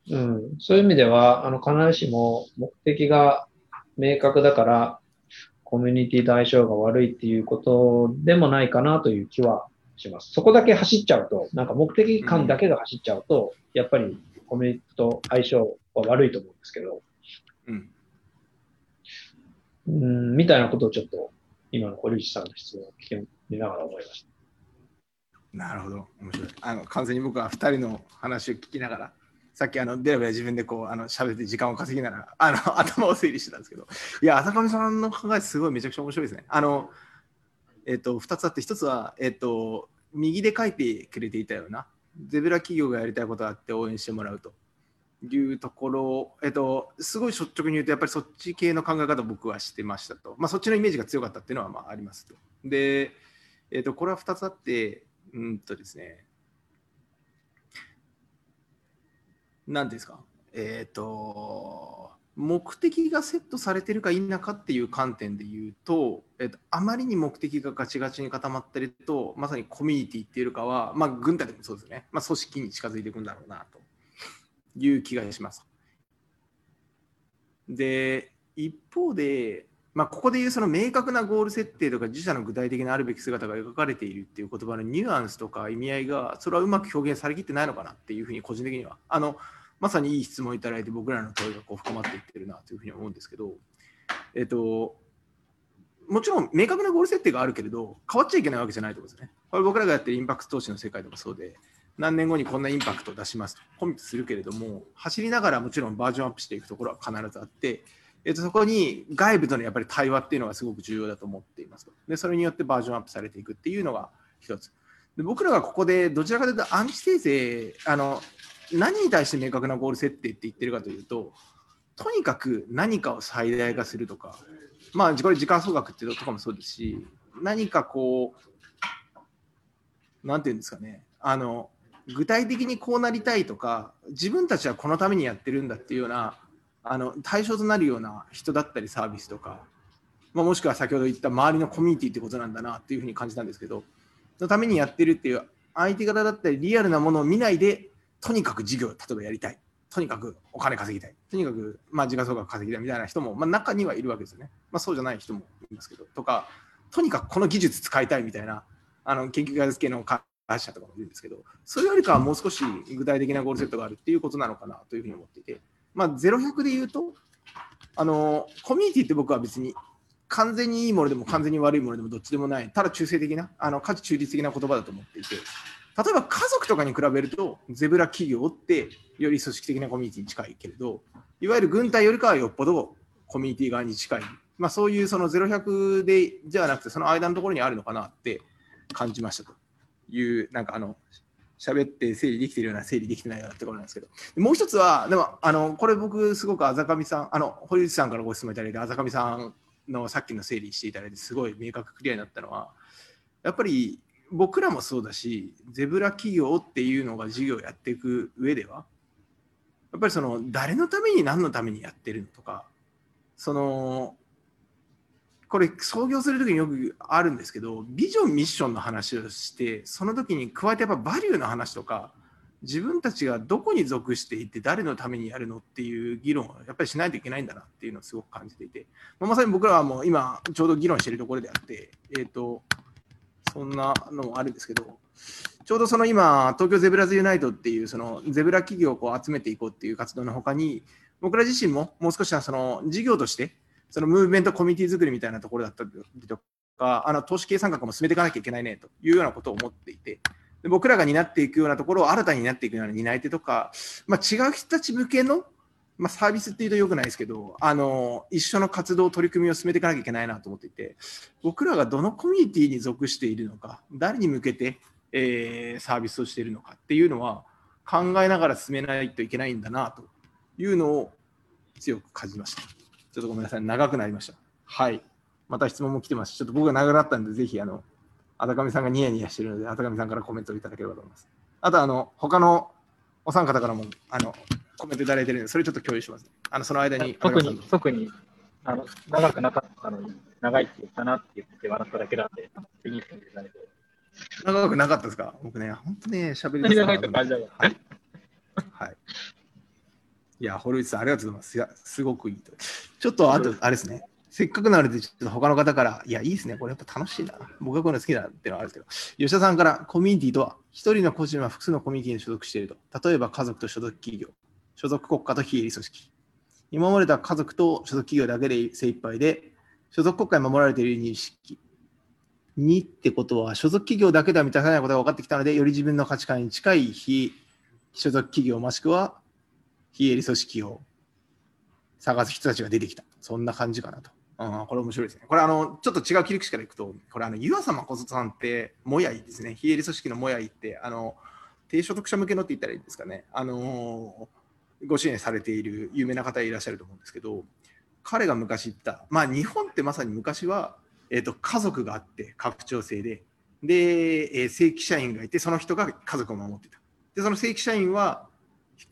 うん。そういう意味では、あの、必ずしも目的が明確だから、コミュニティと相性が悪いっていうことでもないかなという気はします。そこだけ走っちゃうと、なんか目的感だけが走っちゃうと、うん、やっぱりコミュニティと相性は悪いと思うんですけど、うん。うん、みたいなことをちょっと今の堀内さんの質問を聞きながら思いました。なるほど、面白い。あの完全に僕は2人の話を聞きながら、さっきあのベラベラ自分でこうあの喋って時間を稼ぎながらあの 頭を整理してたんですけど、いや、浅上さんの考え、すごいめちゃくちゃ面白いですね。あのえっ、と、2つあって、1つは、えっ、と、右で書いてくれていたような、ゼブラ企業がやりたいことがあって応援してもらうというところ、えっと、すごい率直に言うと、やっぱりそっち系の考え方を僕はしてましたと。まあ、そっちのイメージが強かったっていうのはまあありますと。で、えっと、これは2つあって、うんとですね、何ですか、えっ、と、目的がセットされてるか否かっていう観点で言うと、えっと、あまりに目的がガチガチに固まってると、まさにコミュニティっていうかは、まあ、軍隊でもそうですね、まあ、組織に近づいていくんだろうなという気がします。で、一方で、まあ、ここでいうその明確なゴール設定とか自社の具体的なあるべき姿が描かれているっていう言葉のニュアンスとか意味合いがそれはうまく表現されきってないのかなっていうふうに個人的には。あのまさにいい質問いただいて僕らの問いがこう深まっていってるなというふうに思うんですけど、えっと、もちろん明確なゴール設定があるけれど変わっちゃいけないわけじゃないと思うんですね。これ僕らがやってるインパクト投資の世界でもそうで何年後にこんなインパクトを出しますとコミットするけれども走りながらもちろんバージョンアップしていくところは必ずあって、えっと、そこに外部とのやっぱり対話っていうのがすごく重要だと思っていますとでそれによってバージョンアップされていくっていうのが一つで僕らがここでどちらかというとアンチ生成あの何に対して明確なゴール設定って言ってるかというと、とにかく何かを最大化するとか、まあ、これ時間総額っていうとかもそうですし、何かこう、なんていうんですかね、あの、具体的にこうなりたいとか、自分たちはこのためにやってるんだっていうような、あの対象となるような人だったりサービスとか、まあ、もしくは先ほど言った周りのコミュニティってことなんだなっていうふうに感じたんですけど、のためにやってるっていう相手方だったりリアルなものを見ないでとにかく事業例えばやりたい。とにかくお金稼ぎたい。とにかく、まあ、時価総額稼ぎたいみたいな人も、まあ、中にはいるわけですよね。まあ、そうじゃない人もいますけど。とか、とにかくこの技術使いたいみたいな、あの研究開発系の会社とかもいるんですけど、それよりかはもう少し具体的なゴールセットがあるっていうことなのかなというふうに思っていて、まあ、0100で言うと、あのコミュニティって僕は別に完全にいいものでも完全に悪いものでもどっちでもない、ただ中性的な、あの価値中立的な言葉だと思っていて、例えば家族とかに比べると、ゼブラ企業ってより組織的なコミュニティに近いけれど、いわゆる軍隊よりかはよっぽどコミュニティ側に近い。まあ、そういうその0100でじゃなくて、その間のところにあるのかなって感じましたという、なんかあの、喋って整理できてるような、整理できてないようなところなんですけど、もう一つは、でも、あの、これ僕、すごくあざかみさん、あの、堀内さんからご質問いただいて、あざかみさんのさっきの整理していただいて、すごい明確クリアになったのは、やっぱり僕らもそうだし、ゼブラ企業っていうのが事業やっていく上では、やっぱりその誰のために何のためにやってるのとか、その、これ創業するときによくあるんですけど、ビジョン、ミッションの話をして、その時に加えてやっぱバリューの話とか、自分たちがどこに属していて誰のためにやるのっていう議論をやっぱりしないといけないんだなっていうのをすごく感じていて、ま、さに僕らはもう今ちょうど議論しているところであって、えーと、そんなのもあるんですけどちょうどその今東京ゼブラズユナイトっていうそのゼブラ企業をこう集めていこうっていう活動のほかに僕ら自身ももう少しはその事業としてそのムーブメントコミュニティ作りみたいなところだったりとかあの投資計算学も進めていかなきゃいけないねというようなことを思っていてで僕らが担っていくようなところを新たになっていくような担い手とか、まあ、違う人たち向けの、まあ、サービスっていうとよくないですけどあの一緒の活動取り組みを進めていかなきゃいけないなと思っていて僕らがどのコミュニティに属しているのか誰に向けて、えー、サービスをしているのかっていうのは考えながら進めないといけないんだなというのを強く感じました。ちょっとごめんなさい、長くなりました。はい。また質問も来てます。ちょっと僕が長かったんで、ぜひ、あの、あたかみさんがニヤニヤしてるので、あたかみさんからコメントをいただければと思います。あと、あの、他のお三方からも、あの、コメントいただいてるので、それちょっと共有します、ね。あの、その間に。特に、特に、あの、長くなかったのに、長いって言ったなって言って笑っただけなんで、いい長くなかったですか？僕ね、本当ね、喋りたい。はい。はい。いや、堀内さん、ありがとうございます。いや、すごくいいと。ちょっと、あと、あれですね。せっかくなので、ちょっと他の方から、いや、いいですね。これやっぱ楽しいな。僕がこういうの好きだっていうのはあるんですけど、吉田さんから、コミュニティとは、一人の個人は複数のコミュニティに所属していると。例えば、家族と所属企業、所属国家と非営利組織。今までは家族と所属企業だけで精一杯で、所属国家に守られている認識。2ってことは、所属企業だけでは満たさないことが分かってきたので、より自分の価値観に近い非所属企業もしくは非営利組織を探す人たちが出てきた。そんな感じかなと。あこれ面白いですね。これあの、ちょっと違う切り口からいくと、これあの、湯浅誠さんって、もやいですね。非営利組織のもやいって、あの、低所得者向けのって言ったらいいんですかね。あのご支援されている有名な方いらっしゃると思うんですけど、彼が昔言った、まあ日本ってまさに昔は、えーと、家族があって拡張性で、で、え、正規社員がいて、その人が家族を守ってた。で、その正規社員は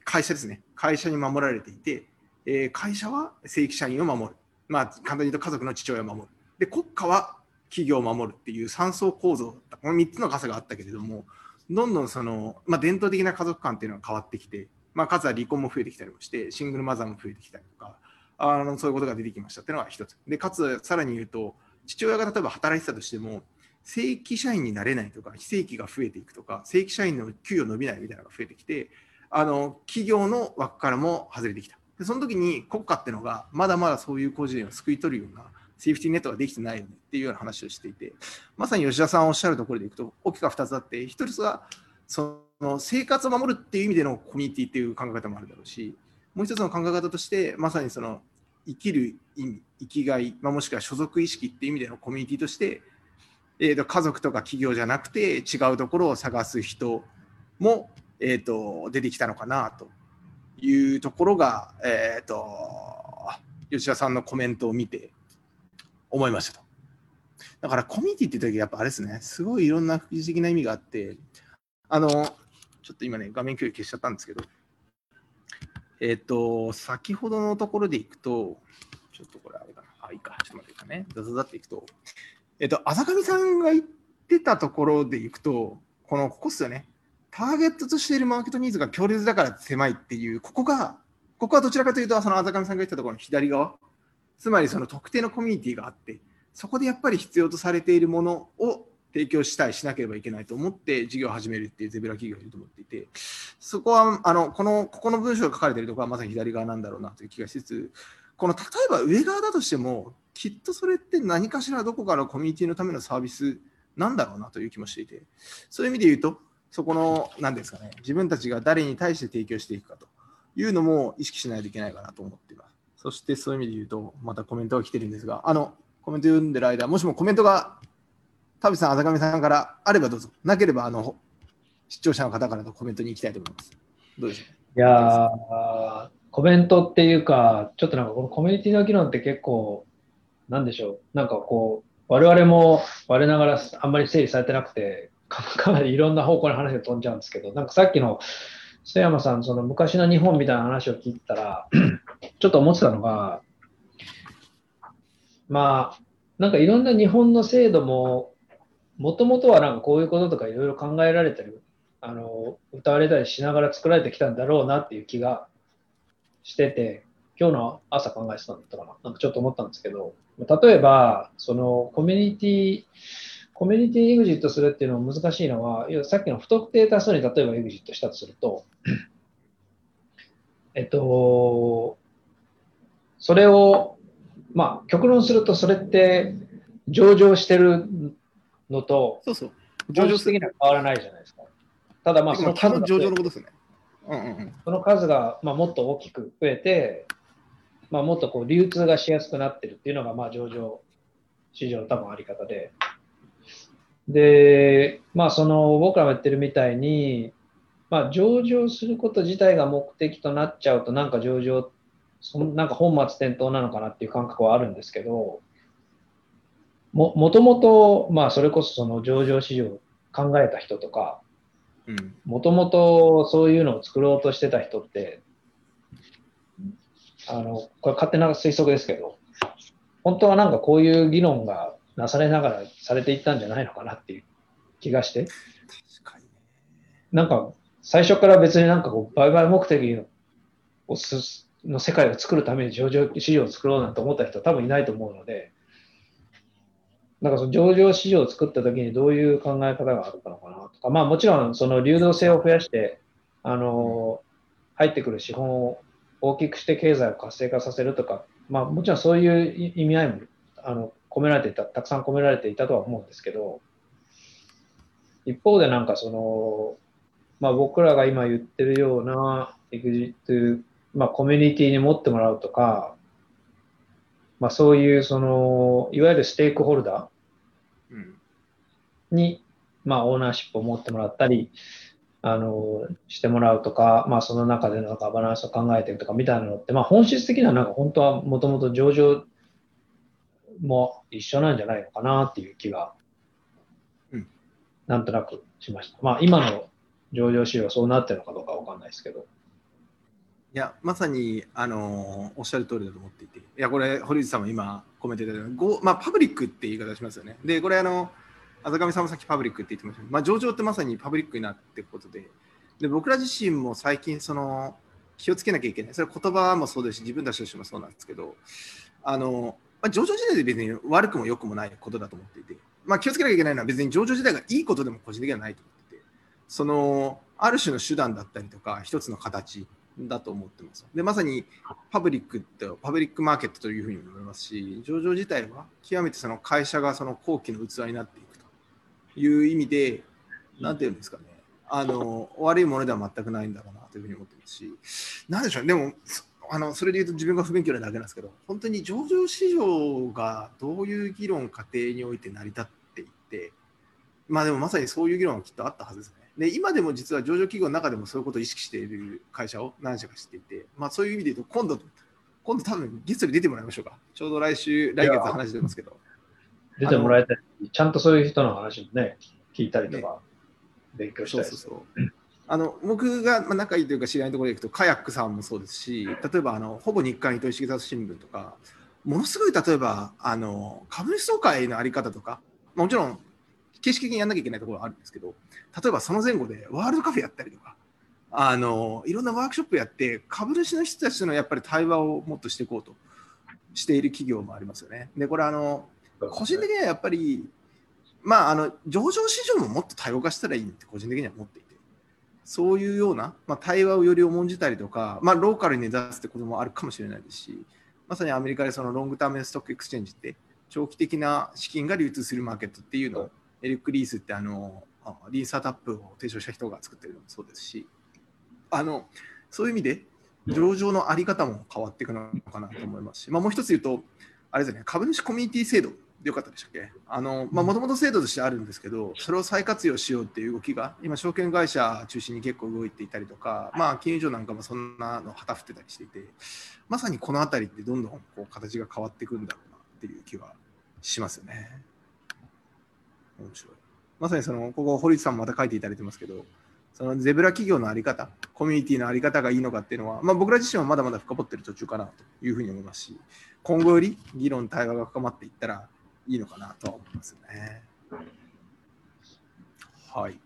会社ですね。会社に守られていて、え、会社は正規社員を守る。まあ、簡単に言うと家族の父親を守る。で、国家は企業を守るっていう三層構造だった。この3つの傘があったけれども、どんどんその、まあ、伝統的な家族観っていうのは変わってきて、まあ、数は離婚も増えてきたりもして、シングルマザーも増えてきたりとか、あのそういうことが出てきましたっていうのが一つ。で、かつ、さらに言うと、父親が例えば働いてたとしても、正規社員になれないとか、非正規が増えていくとか、正規社員の給与伸びないみたいなのが増えてきて、あの企業の枠からも外れてきた。でその時に国家っていうのがまだまだそういう個人を救い取るようなセーフティーネットができてないよねっていうような話をしていて、まさに吉田さんおっしゃるところでいくと大きく2つあって、1つはその生活を守るっていう意味でのコミュニティっていう考え方もあるだろうし、もう一つの考え方として、まさにその生きる意味、生きがい、まあ、もしくは所属意識っていう意味でのコミュニティとして、えー、と家族とか企業じゃなくて違うところを探す人もえーと、出てきたのかなというところが、えーと、吉田さんのコメントを見て思いましたと。だからコミュニティって時やっぱあれですね、すごいいろんな副次的な意味があって、あの、ちょっと今ね、画面共有消しちゃったんですけど、えっ、ー、と、先ほどのところでいくと、ちょっとこれあれかな、あ、いいか、ちょっと待ってかね、ザザザっていくと、えっ、ー、と、浅上さんが言ってたところでいくと、この、ここっすよね、ターゲットとしているマーケットニーズが強烈だから狭いっていう、ここが、ここはどちらかというと、そのあざかみさんが言ったところの左側、つまりその特定のコミュニティがあって、そこでやっぱり必要とされているものを提供したい、しなければいけないと思って事業を始めるっていうゼブラ企業がいると思っていて、そこは、あの、この、ここの文章が書かれてるところはまさに左側なんだろうなという気がしつつ、この例えば上側だとしても、きっとそれって何かしらどこかのコミュニティのためのサービスなんだろうなという気もしていて、そういう意味で言うと、そこの、何ですかね、自分たちが誰に対して提供していくかというのも意識しないといけないかなと思っています。そしてそういう意味で言うと、またコメントが来てるんですが、あの、コメント読んでる間、もしもコメントが田淵さん、あざかみさんからあればどうぞ。なければ、あの、視聴者の方からのコメントに行きたいと思います。どうでしょう？いやコメントっていうか、ちょっとなんかこのコミュニティの議論って結構、なんでしょう、なんかこう、我々も我ながらあんまり整理されてなくて、かなりいろんな方向に話が飛んじゃうんですけど、なんかさっきの須山さん、その昔の日本みたいな話を聞いたら、ちょっと思ってたのが、まあ、なんかいろんな日本の制度も、もともとはなんかこういうこととかいろいろ考えられてるあの歌われたりしながら作られてきたんだろうなっていう気がしてて、今日の朝考えてたんだったかな、なんかちょっと思ったんですけど、例えば、そのコミュニティ、コミュニティエグジットするっていうのは難しいのは、さっきの不特定多数に例えばエグジットしたとすると、えっと、それを、まあ、極論すると、それって上場してるのと、そうそう。上場的には変わらないじゃないですか。ただ、まあ、その数が、上場のことですね。うんうんうん、その数が、まあ、もっと大きく増えて、まあ、もっとこう流通がしやすくなってるっていうのが、まあ、上場市場の多分あり方で。で、まあ、その僕らも言ってるみたいに、まあ、上場すること自体が目的となっちゃうと、なんか上場、そなんか本末転倒なのかなっていう感覚はあるんですけど、ももともと、まあ、それこそその上場市場を考えた人とか、もともとそういうのを作ろうとしてた人って、あの、これ勝手な推測ですけど、本当はなんかこういう議論がなされながらされていったんじゃないのかなっていう気がして、なんか最初から別になんかこう売買目的のの世界を作るために上場市場を作ろうなんて思った人は多分いないと思うので、なんかその上場市場を作った時にどういう考え方があるかのかなとか、まあもちろんその流動性を増やして、あの、入ってくる資本を大きくして経済を活性化させるとか、まあ、もちろんそういう意味合いもあの込められていた、たくさん込められていたとは思うんですけど、一方でなんかその、まあ、僕らが今言ってるようなエグジット、まあ、コミュニティに持ってもらうとか、まあ、そういうその、いわゆるステークホルダーに、まあ、オーナーシップを持ってもらったり、あの、してもらうとか、まあその中でのガバナンスを考えてるとかみたいなのって、まあ本質的にはなんか本当はもともと上場も一緒なんじゃないのかなっていう気が、うん、なんとなくしました。まあ今の上場市場はそうなってるのかどうかわかんないですけど。いや、まさに、あのおっしゃる通りだと思っていて、いや、これ、堀内さんも今コメントいただいたまあ、パブリックって言い方しますよね。で、これ、あの、あざかみさんもさっきパブリックって言ってましたけど、まあ、上場ってまさにパブリックになっていくことで、で僕ら自身も最近その気をつけなきゃいけない。それ言葉もそうですし、自分たちとしてもそうなんですけど、あの、まあ、上場自体で別に悪くも良くもないことだと思っていて、まあ、気をつけなきゃいけないのは別に上場自体がいいことでも個人的にはないと思っていて、その、ある種の手段だったりとか、一つの形だと思ってます。で、まさにパブリックと、パブリックマーケットというふうに思いますし、上場自体は極めてその会社がその後期の器になっていく。いう意味で、なんていうんですかね、あの悪いものでは全くないんだろうなというふうに思ってますし、なんでしょうね、でも、あのそれで言うと自分が不勉強なだけなんですけど、本当に上場市場がどういう議論、過程において成り立っていって、まあでもまさにそういう議論はきっとあったはずですね。で今でも実は上場企業の中でもそういうことを意識している会社を何社か知っていて、まあ、そういう意味で言うと、今度、今度多分ゲストに出てもらいましょうか。ちょうど来週、来月話してますけど。出てもらえたり、ちゃんとそういう人の話もね、聞いたりとか、勉強したり、そうそうそう。あの僕が仲いいというか知り合いのところで行くとカヤックさんもそうですし例えばあのほぼ日刊糸井重里新聞とかものすごい例えばあの株主総会の在り方とかもちろん形式的にやんなきゃいけないところはあるんですけど例えばその前後でワールドカフェやったりとかあのいろんなワークショップやって株主の人たちとのやっぱり対話をもっとしていこうとしている企業もありますよね。でこれあの個人的にはやっぱり、まあ、あの上場市場ももっと多様化したらいいって個人的には思っていて、そういうような、まあ、対話をより重んじたりとか、まあ、ローカルに根ざすってこともあるかもしれないですし、まさにアメリカでその Long-Term Stock Exchange って、長期的な資金が流通するマーケットっていうのを、エリック・リースってあの、リースタートアップを提唱した人が作ってるのもそうですし、あのそういう意味で、上場のあり方も変わっていくのかなと思いますし、まあ、もう一つ言うと、あれですね、株主コミュニティ制度。よかったでしたっけ？あの、まあ、もともと制度としてあるんですけど、それを再活用しようっていう動きが、今、証券会社中心に結構動いていたりとか、まあ、金融庁なんかもそんなの旗振ってたりしていて、まさにこの辺りってどんどんこう形が変わっていくんだろうなっていう気はしますよね。面白い。まさにその、ここ、堀内さんもまた書いていただいてますけど、そのゼブラ企業の在り方、コミュニティの在り方がいいのかっていうのは、まあ、僕ら自身はまだまだ深掘ってる途中かなというふうに思いますし、今後より議論、対話が深まっていったら、いいのかなと思いますね。はい。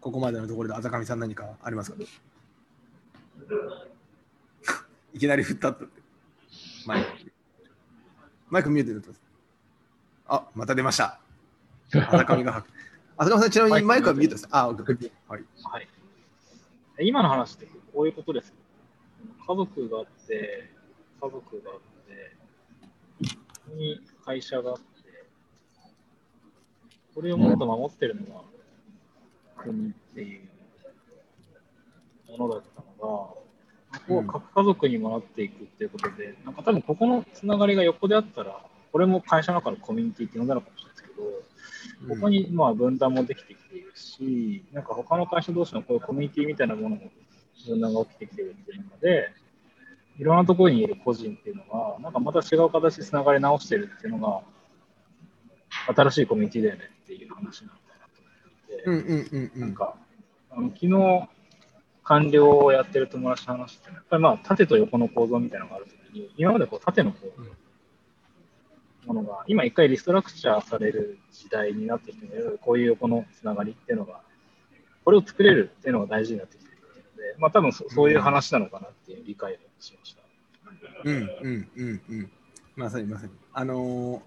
ここまでのところで、あざかみさん何かありますか？いきなり振ったって。マイク。マイク見えてると。あ、また出ました。あざかみが吐く。あざかみさん、ちなみにマイクは見えてます？あ、オッケー。はい。はい、今の話ってこういうことです。家族があって、家族があって、に会社があって、これをもっと守ってるのが国っていうものだったのが、こう核家族にもなっていくっていうことで、なんか多分ここのつながりが横であったら、これも会社の中のコミュニティって呼んだのかもしれないですけど、ここにまあ分断もできてきているし、なんか他の会社同士のこういうコミュニティみたいなものも分断が起きてきてるっていうので、いろんなところにいる個人っていうのが、なんかまた違う形でつながり直してるっていうのが、新しいコミュニティだよねっていう話なんだなと思って、なんか、あの昨日、官僚をやってる友達と話して、やっぱりまあ縦と横の構造みたいなのがあるときに、今までこう縦のこう、ものが、今一回リストラクチャーされる時代になってきて、こういう横のつながりっていうのが、これを作れるっていうのが大事になってきてるので、まあ多分そそういう話なのかなっていう理解をしました。うんうんうんうん。まさにまさに。あの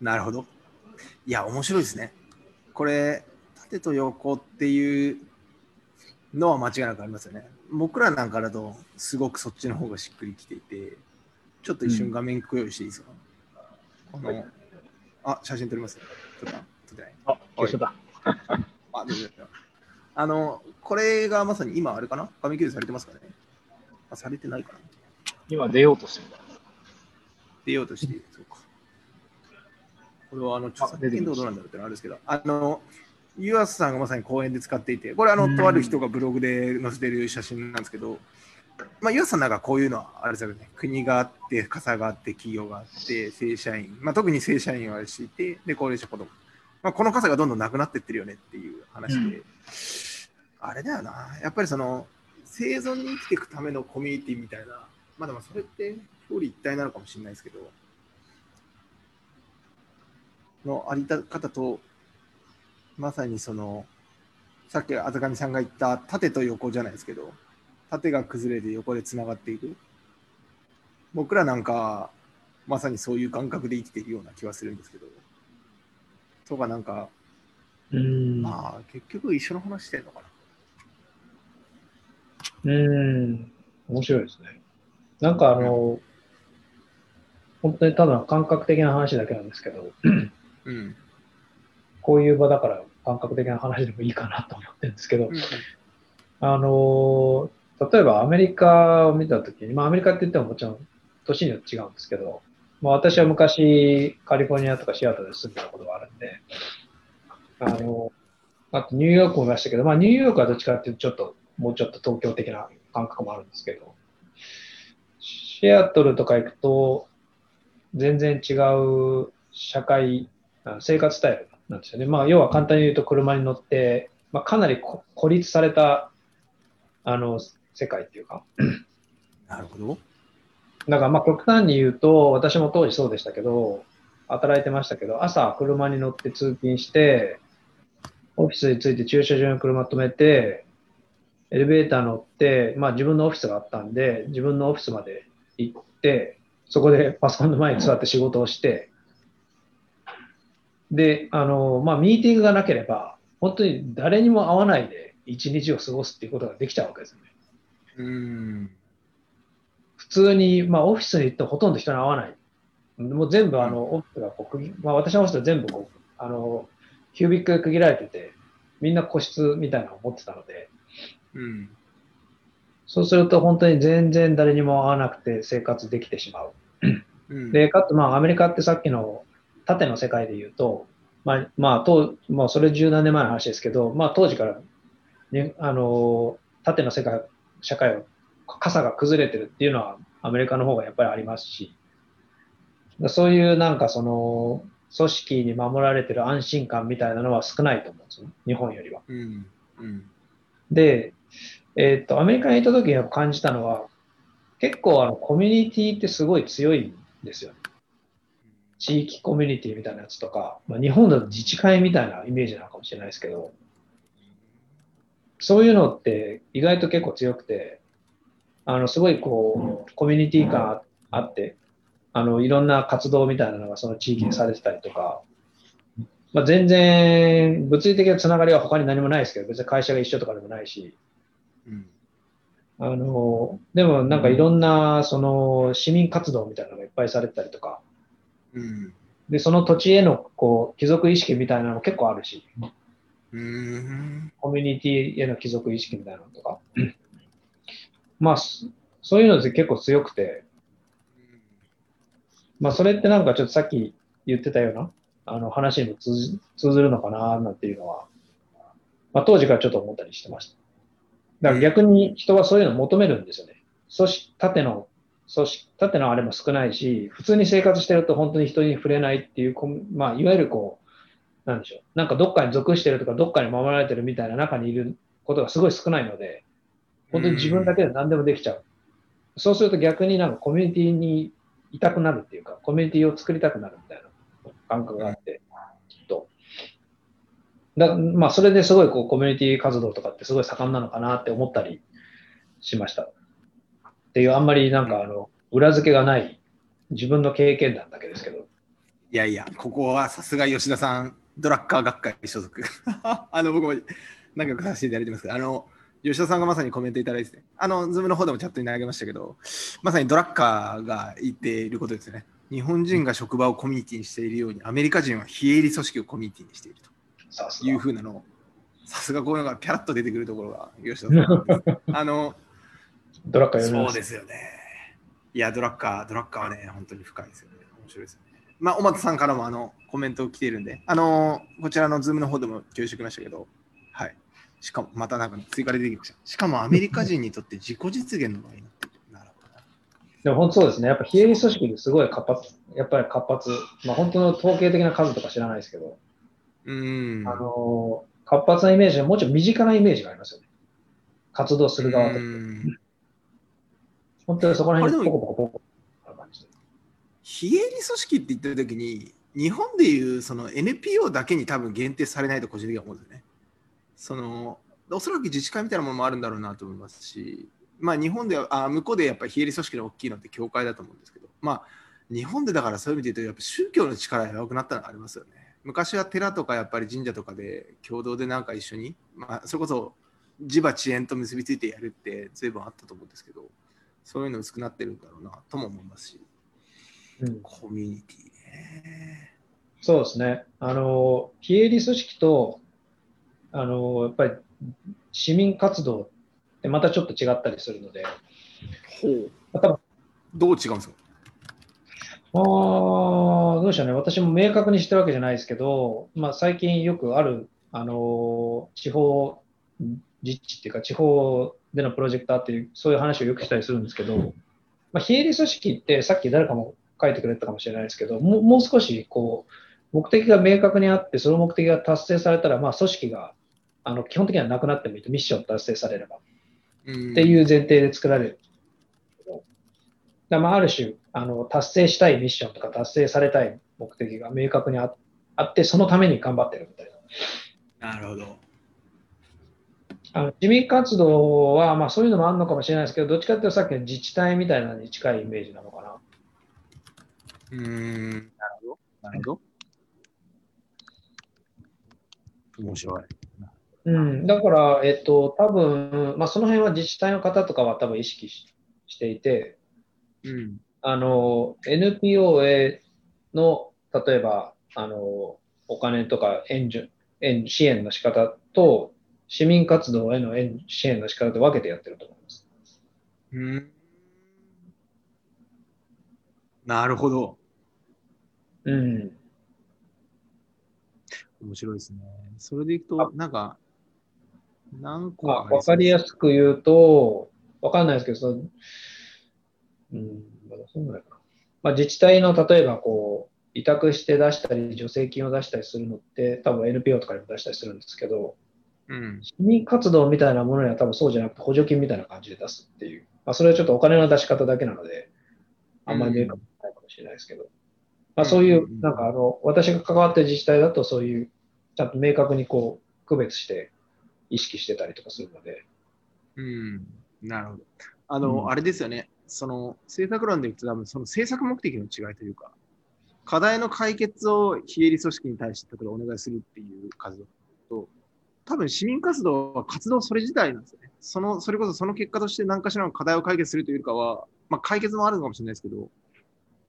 ー、なるほど。いや、面白いですね。これ、縦と横っていうのは間違いなくありますよね。僕らなんかだと、すごくそっちの方がしっくりきていて、ちょっと一瞬画面共有していいですか、うん、この、あ、写真撮ります。撮った撮ってない。あ、一緒だ。あ、どうぞ。あの、これがまさに今あれかな？画面共有されてますかね？あ、されてないかな。今出ようとしてる。出ようとしている。そうか。これはあの著作権どうなんだろうってのあるんですけど、あの、湯浅さんがまさに公演で使っていて、これあの、とある人がブログで載せてる写真なんですけど、まあ、湯浅さんなんかこういうのはあれですよね、国があって、傘があって、企業があって、正社員、まあ、特に正社員はしていて、で、高齢者子供。まあ、この傘がどんどんなくなっていってるよねっていう話で、うん、あれだよな、やっぱりその、生存に生きていくためのコミュニティみたいな、まあでもそれって表裏一体なのかもしれないですけど、のあり方と、まさにその、さっきあざかみさんが言った縦と横じゃないですけど、縦が崩れて横でつながっていく。僕らなんか、まさにそういう感覚で生きているような気はするんですけど、とかなんか、うん。まあ結局一緒の話してんのかな。うん、面白いですね。なんかあの、うん、本当にただ感覚的な話だけなんですけど、うん、こういう場だから感覚的な話でもいいかなと思ってるんですけど、うん、あの、例えばアメリカを見たときに、まあアメリカって言ってももちろん年によって違うんですけど、まあ私は昔カリフォルニアとかシアトルで住んでたことがあるんで、あの、あとニューヨークもいましたけど、まあニューヨークはどっちかっていうとちょっと、もうちょっと東京的な感覚もあるんですけど、シアトルとか行くと、全然違う社会生活スタイルなんですよね。まあ、要は簡単に言うと車に乗って、まあ、かなり孤立されたあの世界っていうか。なるほど。だからまあ極端に言うと、私も当時そうでしたけど、働いてましたけど、朝車に乗って通勤して、オフィスに着いて駐車場に車止めて、エレベーター乗って、まあ自分のオフィスがあったんで、自分のオフィスまで行って、そこでパソコンの前に座って仕事をして、で、あの、まあ、ミーティングがなければ、本当に誰にも会わないで一日を過ごすっていうことができちゃうわけですね。うん普通に、まあ、オフィスに行ってほとんど人に会わない。もう全部、あの、オフィスがこう、まあ、私のオフィスは全部こう、あの、キュービック区切られてて、みんな個室みたいなのを持ってたので、うん、そうすると本当に全然誰にも会わなくて生活できてしまう。うん、で、かつ、まあ、アメリカってさっきの縦の世界で言うと、まあ、まあ、とまあ、それ十何年前の話ですけど、まあ、当時から、ね、あの、縦の世界、社会を、傘が崩れてるっていうのは、アメリカの方がやっぱりありますし、そういうなんかその、組織に守られてる安心感みたいなのは少ないと思うんですよ、日本よりは。うんうん、で、えー、っと、アメリカにいた時に感じたのは、結構あのコミュニティってすごい強いんですよ。地域コミュニティみたいなやつとか、まあ、日本だと自治会みたいなイメージなのかもしれないですけど、そういうのって意外と結構強くて、あの、すごいこう、コミュニティ感あって、あの、いろんな活動みたいなのがその地域にされてたりとか、まあ、全然、物理的なつながりは他に何もないですけど、別に会社が一緒とかでもないし、あの、でもなんかいろんな、その、市民活動みたいなのがいっぱいされてたりとか、うん、で、その土地への、こう、貴族意識みたいなのも結構あるし、うん、コミュニティへの貴族意識みたいなのとか、まあ、そういうのって結構強くて、まあ、それってなんかちょっとさっき言ってたような、あの話にも通ずるのかななんていうのは、まあ、当時からちょっと思ったりしてました。だから逆に人はそういうのを求めるんですよね。組織、縦の、組織、縦のあれも少ないし、普通に生活してると本当に人に触れないっていう、まあ、いわゆるこう、なんでしょう。なんかどっかに属してるとか、どっかに守られてるみたいな中にいることがすごい少ないので、本当に自分だけで何でもできちゃう。そうすると逆になんかコミュニティにいたくなるっていうか、コミュニティを作りたくなるみたいな感覚があって、だまあ、それですごいこうコミュニティ活動とかってすごい盛んなのかなって思ったりしました。っていう、あんまりなんかあの、裏付けがない自分の経験談だけですけど。いやいや、ここはさすが吉田さん、ドラッカー学会所属。あの、僕も仲良くさせていただいてますけど、あの、吉田さんがまさにコメントいただいてて、あの、ズームの方でもチャットに投げましたけど、まさにドラッカーが言っていることですね。日本人が職場をコミュニティにしているように、アメリカ人は非営利組織をコミュニティにしているというふうなのを、さすがこういうのがピャラッと出てくるところが、吉田さん。あの、ドラッカーそうですよね。いや、ドラッカー、ドラッカーはね、本当に深いですよね。面白いですよね。まあ、おまたさんからもあのコメント来ているんで、あの、こちらのズームの方でも共有してきましたけど、はい。しかも、またなんか追加で出てきました。しかもアメリカ人にとって自己実現の場合になってる。でも本当そうですね。やっぱ非営利組織ですごい活発、やっぱり活発。まあ本当の統計的な数とか知らないですけど、うん。あの、活発なイメージはもうちょっと身近なイメージがありますよね。活動する側とって。本当にそこら辺にポコポコポコ。非営利組織って言ってるときに、日本でいうその NPO だけに多分限定されないと個人的には思うんですよね。そのおそらく自治会みたいなものもあるんだろうなと思いますし、まあ、日本ではあ向こうでやっぱり非営利組織の大きいのって教会だと思うんですけど、まあ、日本でだからそういう意味で言うとやっぱ宗教の力が弱くなったのがありますよね。昔は寺とかやっぱり神社とかで共同でなんか一緒に、まあ、それこそ地場遅延と結びついてやるって随分あったと思うんですけどそういうの薄くなってるんだろうなとも思いますし、うん、コミュニティね。そうですね。あの、非営利組織とあの、やっぱり市民活動ってまたちょっと違ったりするので。ほう。多分どう違うんですか？ああ、どうでしょうね。私も明確にしてるわけじゃないですけど、まあ、最近よくある、あの、地方自治っていうか、地方でのプロジェクターっていう、そういう話をよくしたりするんですけど、まあ、非営利組織ってさっき誰かも書いてくれたかもしれないですけど、もうもう少しこう、目的が明確にあって、その目的が達成されたら、まあ、組織があの基本的にはなくなってもいいと、ミッション達成されれば。っていう前提で作られる。だまあ、ある種あの、達成したいミッションとか達成されたい目的が明確にああって、そのために頑張ってるみたいな。なるほど。あの市民活動は、まあ、そういうのもあるのかもしれないですけど、どっちかというとさっきの自治体みたいなのに近いイメージなのかな。うん、なるほど。なるほど。面白い。うん、だから、えっと、多分まあ、その辺は自治体の方とかは多分意識していて、うん、あの、NPO への、例えば、あの、お金とか援助、援支援の仕方と、市民活動への援支援の仕方と分けてやってると思います。うん。なるほど。うん。面白いですね。それでいくと、なんか、何個わか？りやすく言うと、わかんないですけど、その、うん、まだそんぐらいかな。まあ、自治体の例えばこう、委託して出したり、助成金を出したりするのって、多分 NPO とかにも出したりするんですけど、うん、市民活動みたいなものには多分そうじゃなくて補助金みたいな感じで出すっていう。まあ、それはちょっとお金の出し方だけなので、あんまり明確ないかもしれないですけど、まあ、そういう、なんかあの、私が関わってる自治体だとそういう、ちゃんと明確にこう、区別して、意識してたりとかするので。うん、なるほど。あの、うん、あれですよね。その政策論でいくと多分その政策目的の違いというか、課題の解決を非営利組織に対して例えばお願いするっていう活動と、多分市民活動は活動それ自体なんですよね。その、それこそその結果として何かしらの課題を解決するというかは、まあ解決もあるのかもしれないですけど、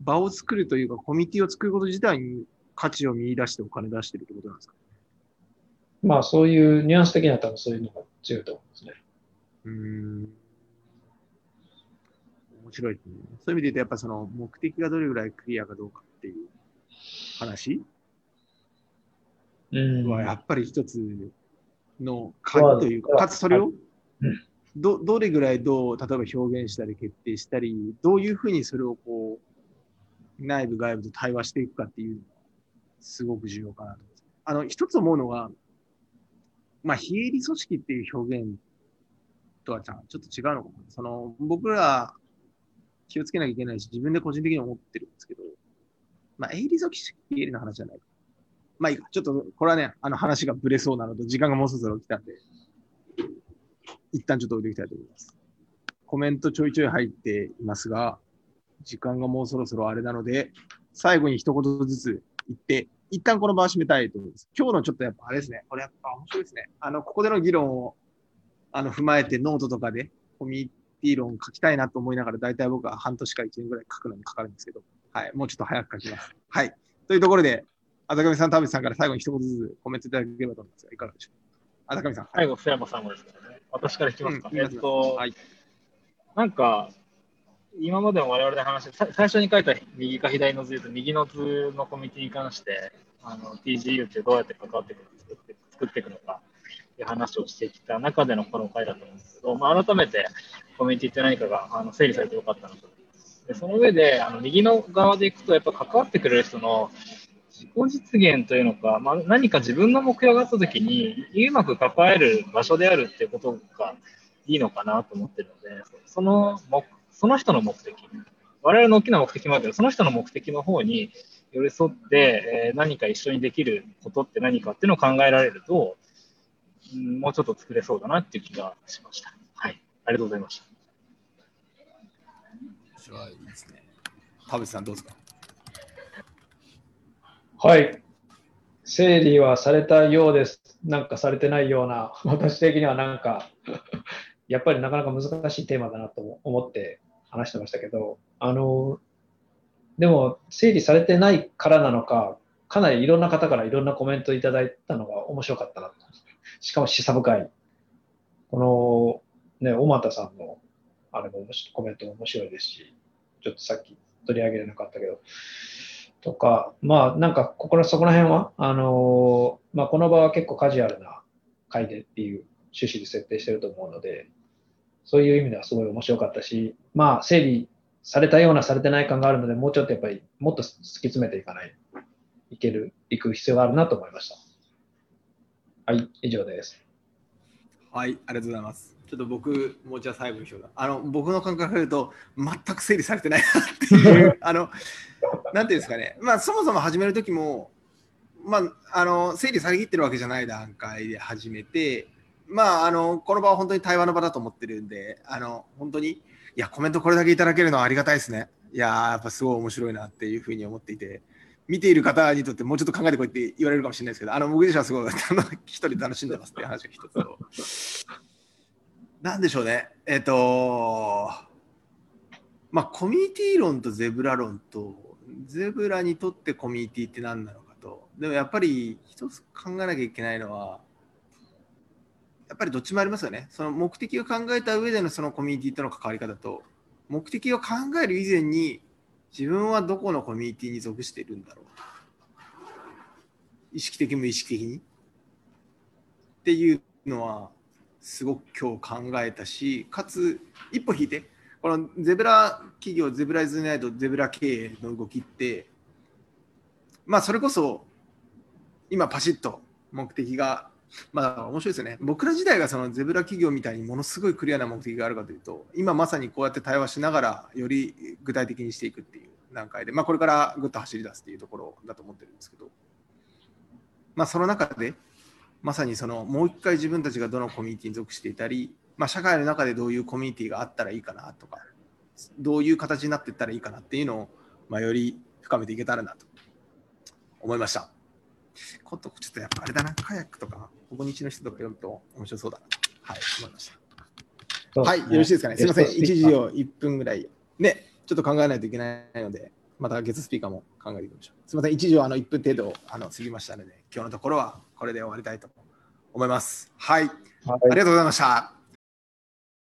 場を作るというかコミュニティを作ること自体に価値を見出してお金出してるってことなんですかまあそういうニュアンス的には多分そういうのが強いと思いますね。うん。面白いですね。そういう意味で言うと、やっぱその目的がどれぐらいクリアかどうかっていう話はやっぱり一つの鍵というか、かつそれをどどれぐらいどう例えば表現したり決定したり、どういうふうにそれをこう内部外部と対話していくかっていうのがすごく重要かなと。あの、一つ思うのは、まあ、非営利組織っていう表現とはちょっと違うのかな。その、僕ら気をつけなきゃいけないし、自分で個人的に思ってるんですけど、まあ、営利組織非営利の話じゃないか。まあいいか。ちょっと、これはね、あの話がぶれそうなのと、時間がもうそろそろ来たんで、一旦ちょっと置いていきたいと思います。コメントちょいちょい入っていますが、時間がもうそろそろあれなので、最後に一言ずつ言って、一旦この場を締めたいと思います。今日のちょっとやっぱあれですね、これやっぱ面白いですね。あの、ここでの議論をあの踏まえてノートとかでコミュニティ論書きたいなと思いながら、大体僕は半年か1年ぐらい書くのにかかるんですけど、はい、もうちょっと早く書きます。はい。というところで、あざかみさん、田淵さんから最後に一言ずつコメントいただければと思いますが、いかがでしょう？あざかみさん。最後、須山さんもですからね。私から聞きますか。うん、えっと、はい、なんか、今までも我々で話して、最初に書いた右か左の図と右の図のコミュニティに関して、あの TGU ってどうやって関わっていくの作って作っていくのかっていう話をしてきた中でのこの回だと思うんですけど、まあ、改めてコミュニティって何かがあの整理されてよかったなと。でその上で、あの右の側でいくと、やっぱ関わってくれる人の自己実現というのか、まあ、何か自分の目標があったときに、うまく関わる場所であるっていうことがいいのかなと思ってるので、その目その人の目的、我々の大きな目的もあるけど、その人の目的の方に寄り添って、えー、何か一緒にできることって何かっていうのを考えられると、うん、もうちょっと作れそうだなっていう気がしました。はい。ありがとうございました。面白いですね。田淵さんどうですかはい。整理はされたようです。なんかされてないような、私的にはなんかやっぱりなかなか難しいテーマだなと思って話してましたけど、あの、でも整理されてないからなのか、かなりいろんな方からいろんなコメントいただいたのが面白かったなと。しかも示唆深い。この、ね、小俣さんのあれも面白コメントも面白いですし、ちょっとさっき取り上げれなかったけど、とか、まあなんかここらそこら辺は、あのまあこの場は結構カジュアルな回でっていう趣旨で設定してると思うので、そういう意味ではすごい面白かったし、まあ整理されたようなされてない感があるので、もうちょっとやっぱりもっと突き詰めていかない、いける、いく必要があるなと思いました。はい、以上です。はい、ありがとうございます。ちょっと僕、もうじゃあ最後にしようあの、僕の感覚から言うと、全く整理されてないなっていう、あの、なんていうんですかね、まあ、そもそも始めるときも、まあ、あの、整理されきってるわけじゃない段階で始めて、まあ、あの、この場は本当に対話の場だと思ってるんで、あの、本当に、いや、コメントこれだけいただけるのはありがたいですね。いややっぱすごい面白いなっていうふうに思っていて、見ている方にとってもうちょっと考えてこいって言われるかもしれないですけど、あの、僕自身はすごい一人楽しんでますって話が一つと。なんでしょうね。えっ、ー、と、まあ、コミュニティ論とゼブラ論と、ゼブラにとってコミュニティって何なのかと、でもやっぱり一つ考えなきゃいけないのは、やっぱりどっちもありますよね。その目的を考えた上でのそのコミュニティとの関わり方と、目的を考える以前に、自分はどこのコミュニティに属しているんだろう？意識的無意識的に？っていうのは、すごく今日考えたし、かつ一歩引いて、このゼブラ企業、ゼブライズナイト、ゼブラ経営の動きって、まあそれこそ今パシッと目的が、まあ面白いですね。僕ら自体がそのゼブラ企業みたいにものすごいクリアな目的があるかというと、今まさにこうやって対話しながらより具体的にしていくっていう段階で、まあこれからぐっと走り出すっていうところだと思ってるんですけど、まあその中で、まさにそのもう一回自分たちがどのコミュニティに属していたり、まあ、社会の中でどういうコミュニティがあったらいいかなとかどういう形になっていったらいいかなっていうのを、まあ、より深めていけたらなと思いました。ことちょっとやっぱあれだな、カヤックとか、ここ日の人とか読むと面白そうだはい、思いました。はい、よろしいですかね。すみません、1時を1分ぐらい、ね、ちょっと考えないといけないので、また月スピーカーも考えていきましょう。すみません、1時をあの1分程度あの過ぎましたので、今日のところはこれで終わりたいと思います。はい、はい、ありがとうございました。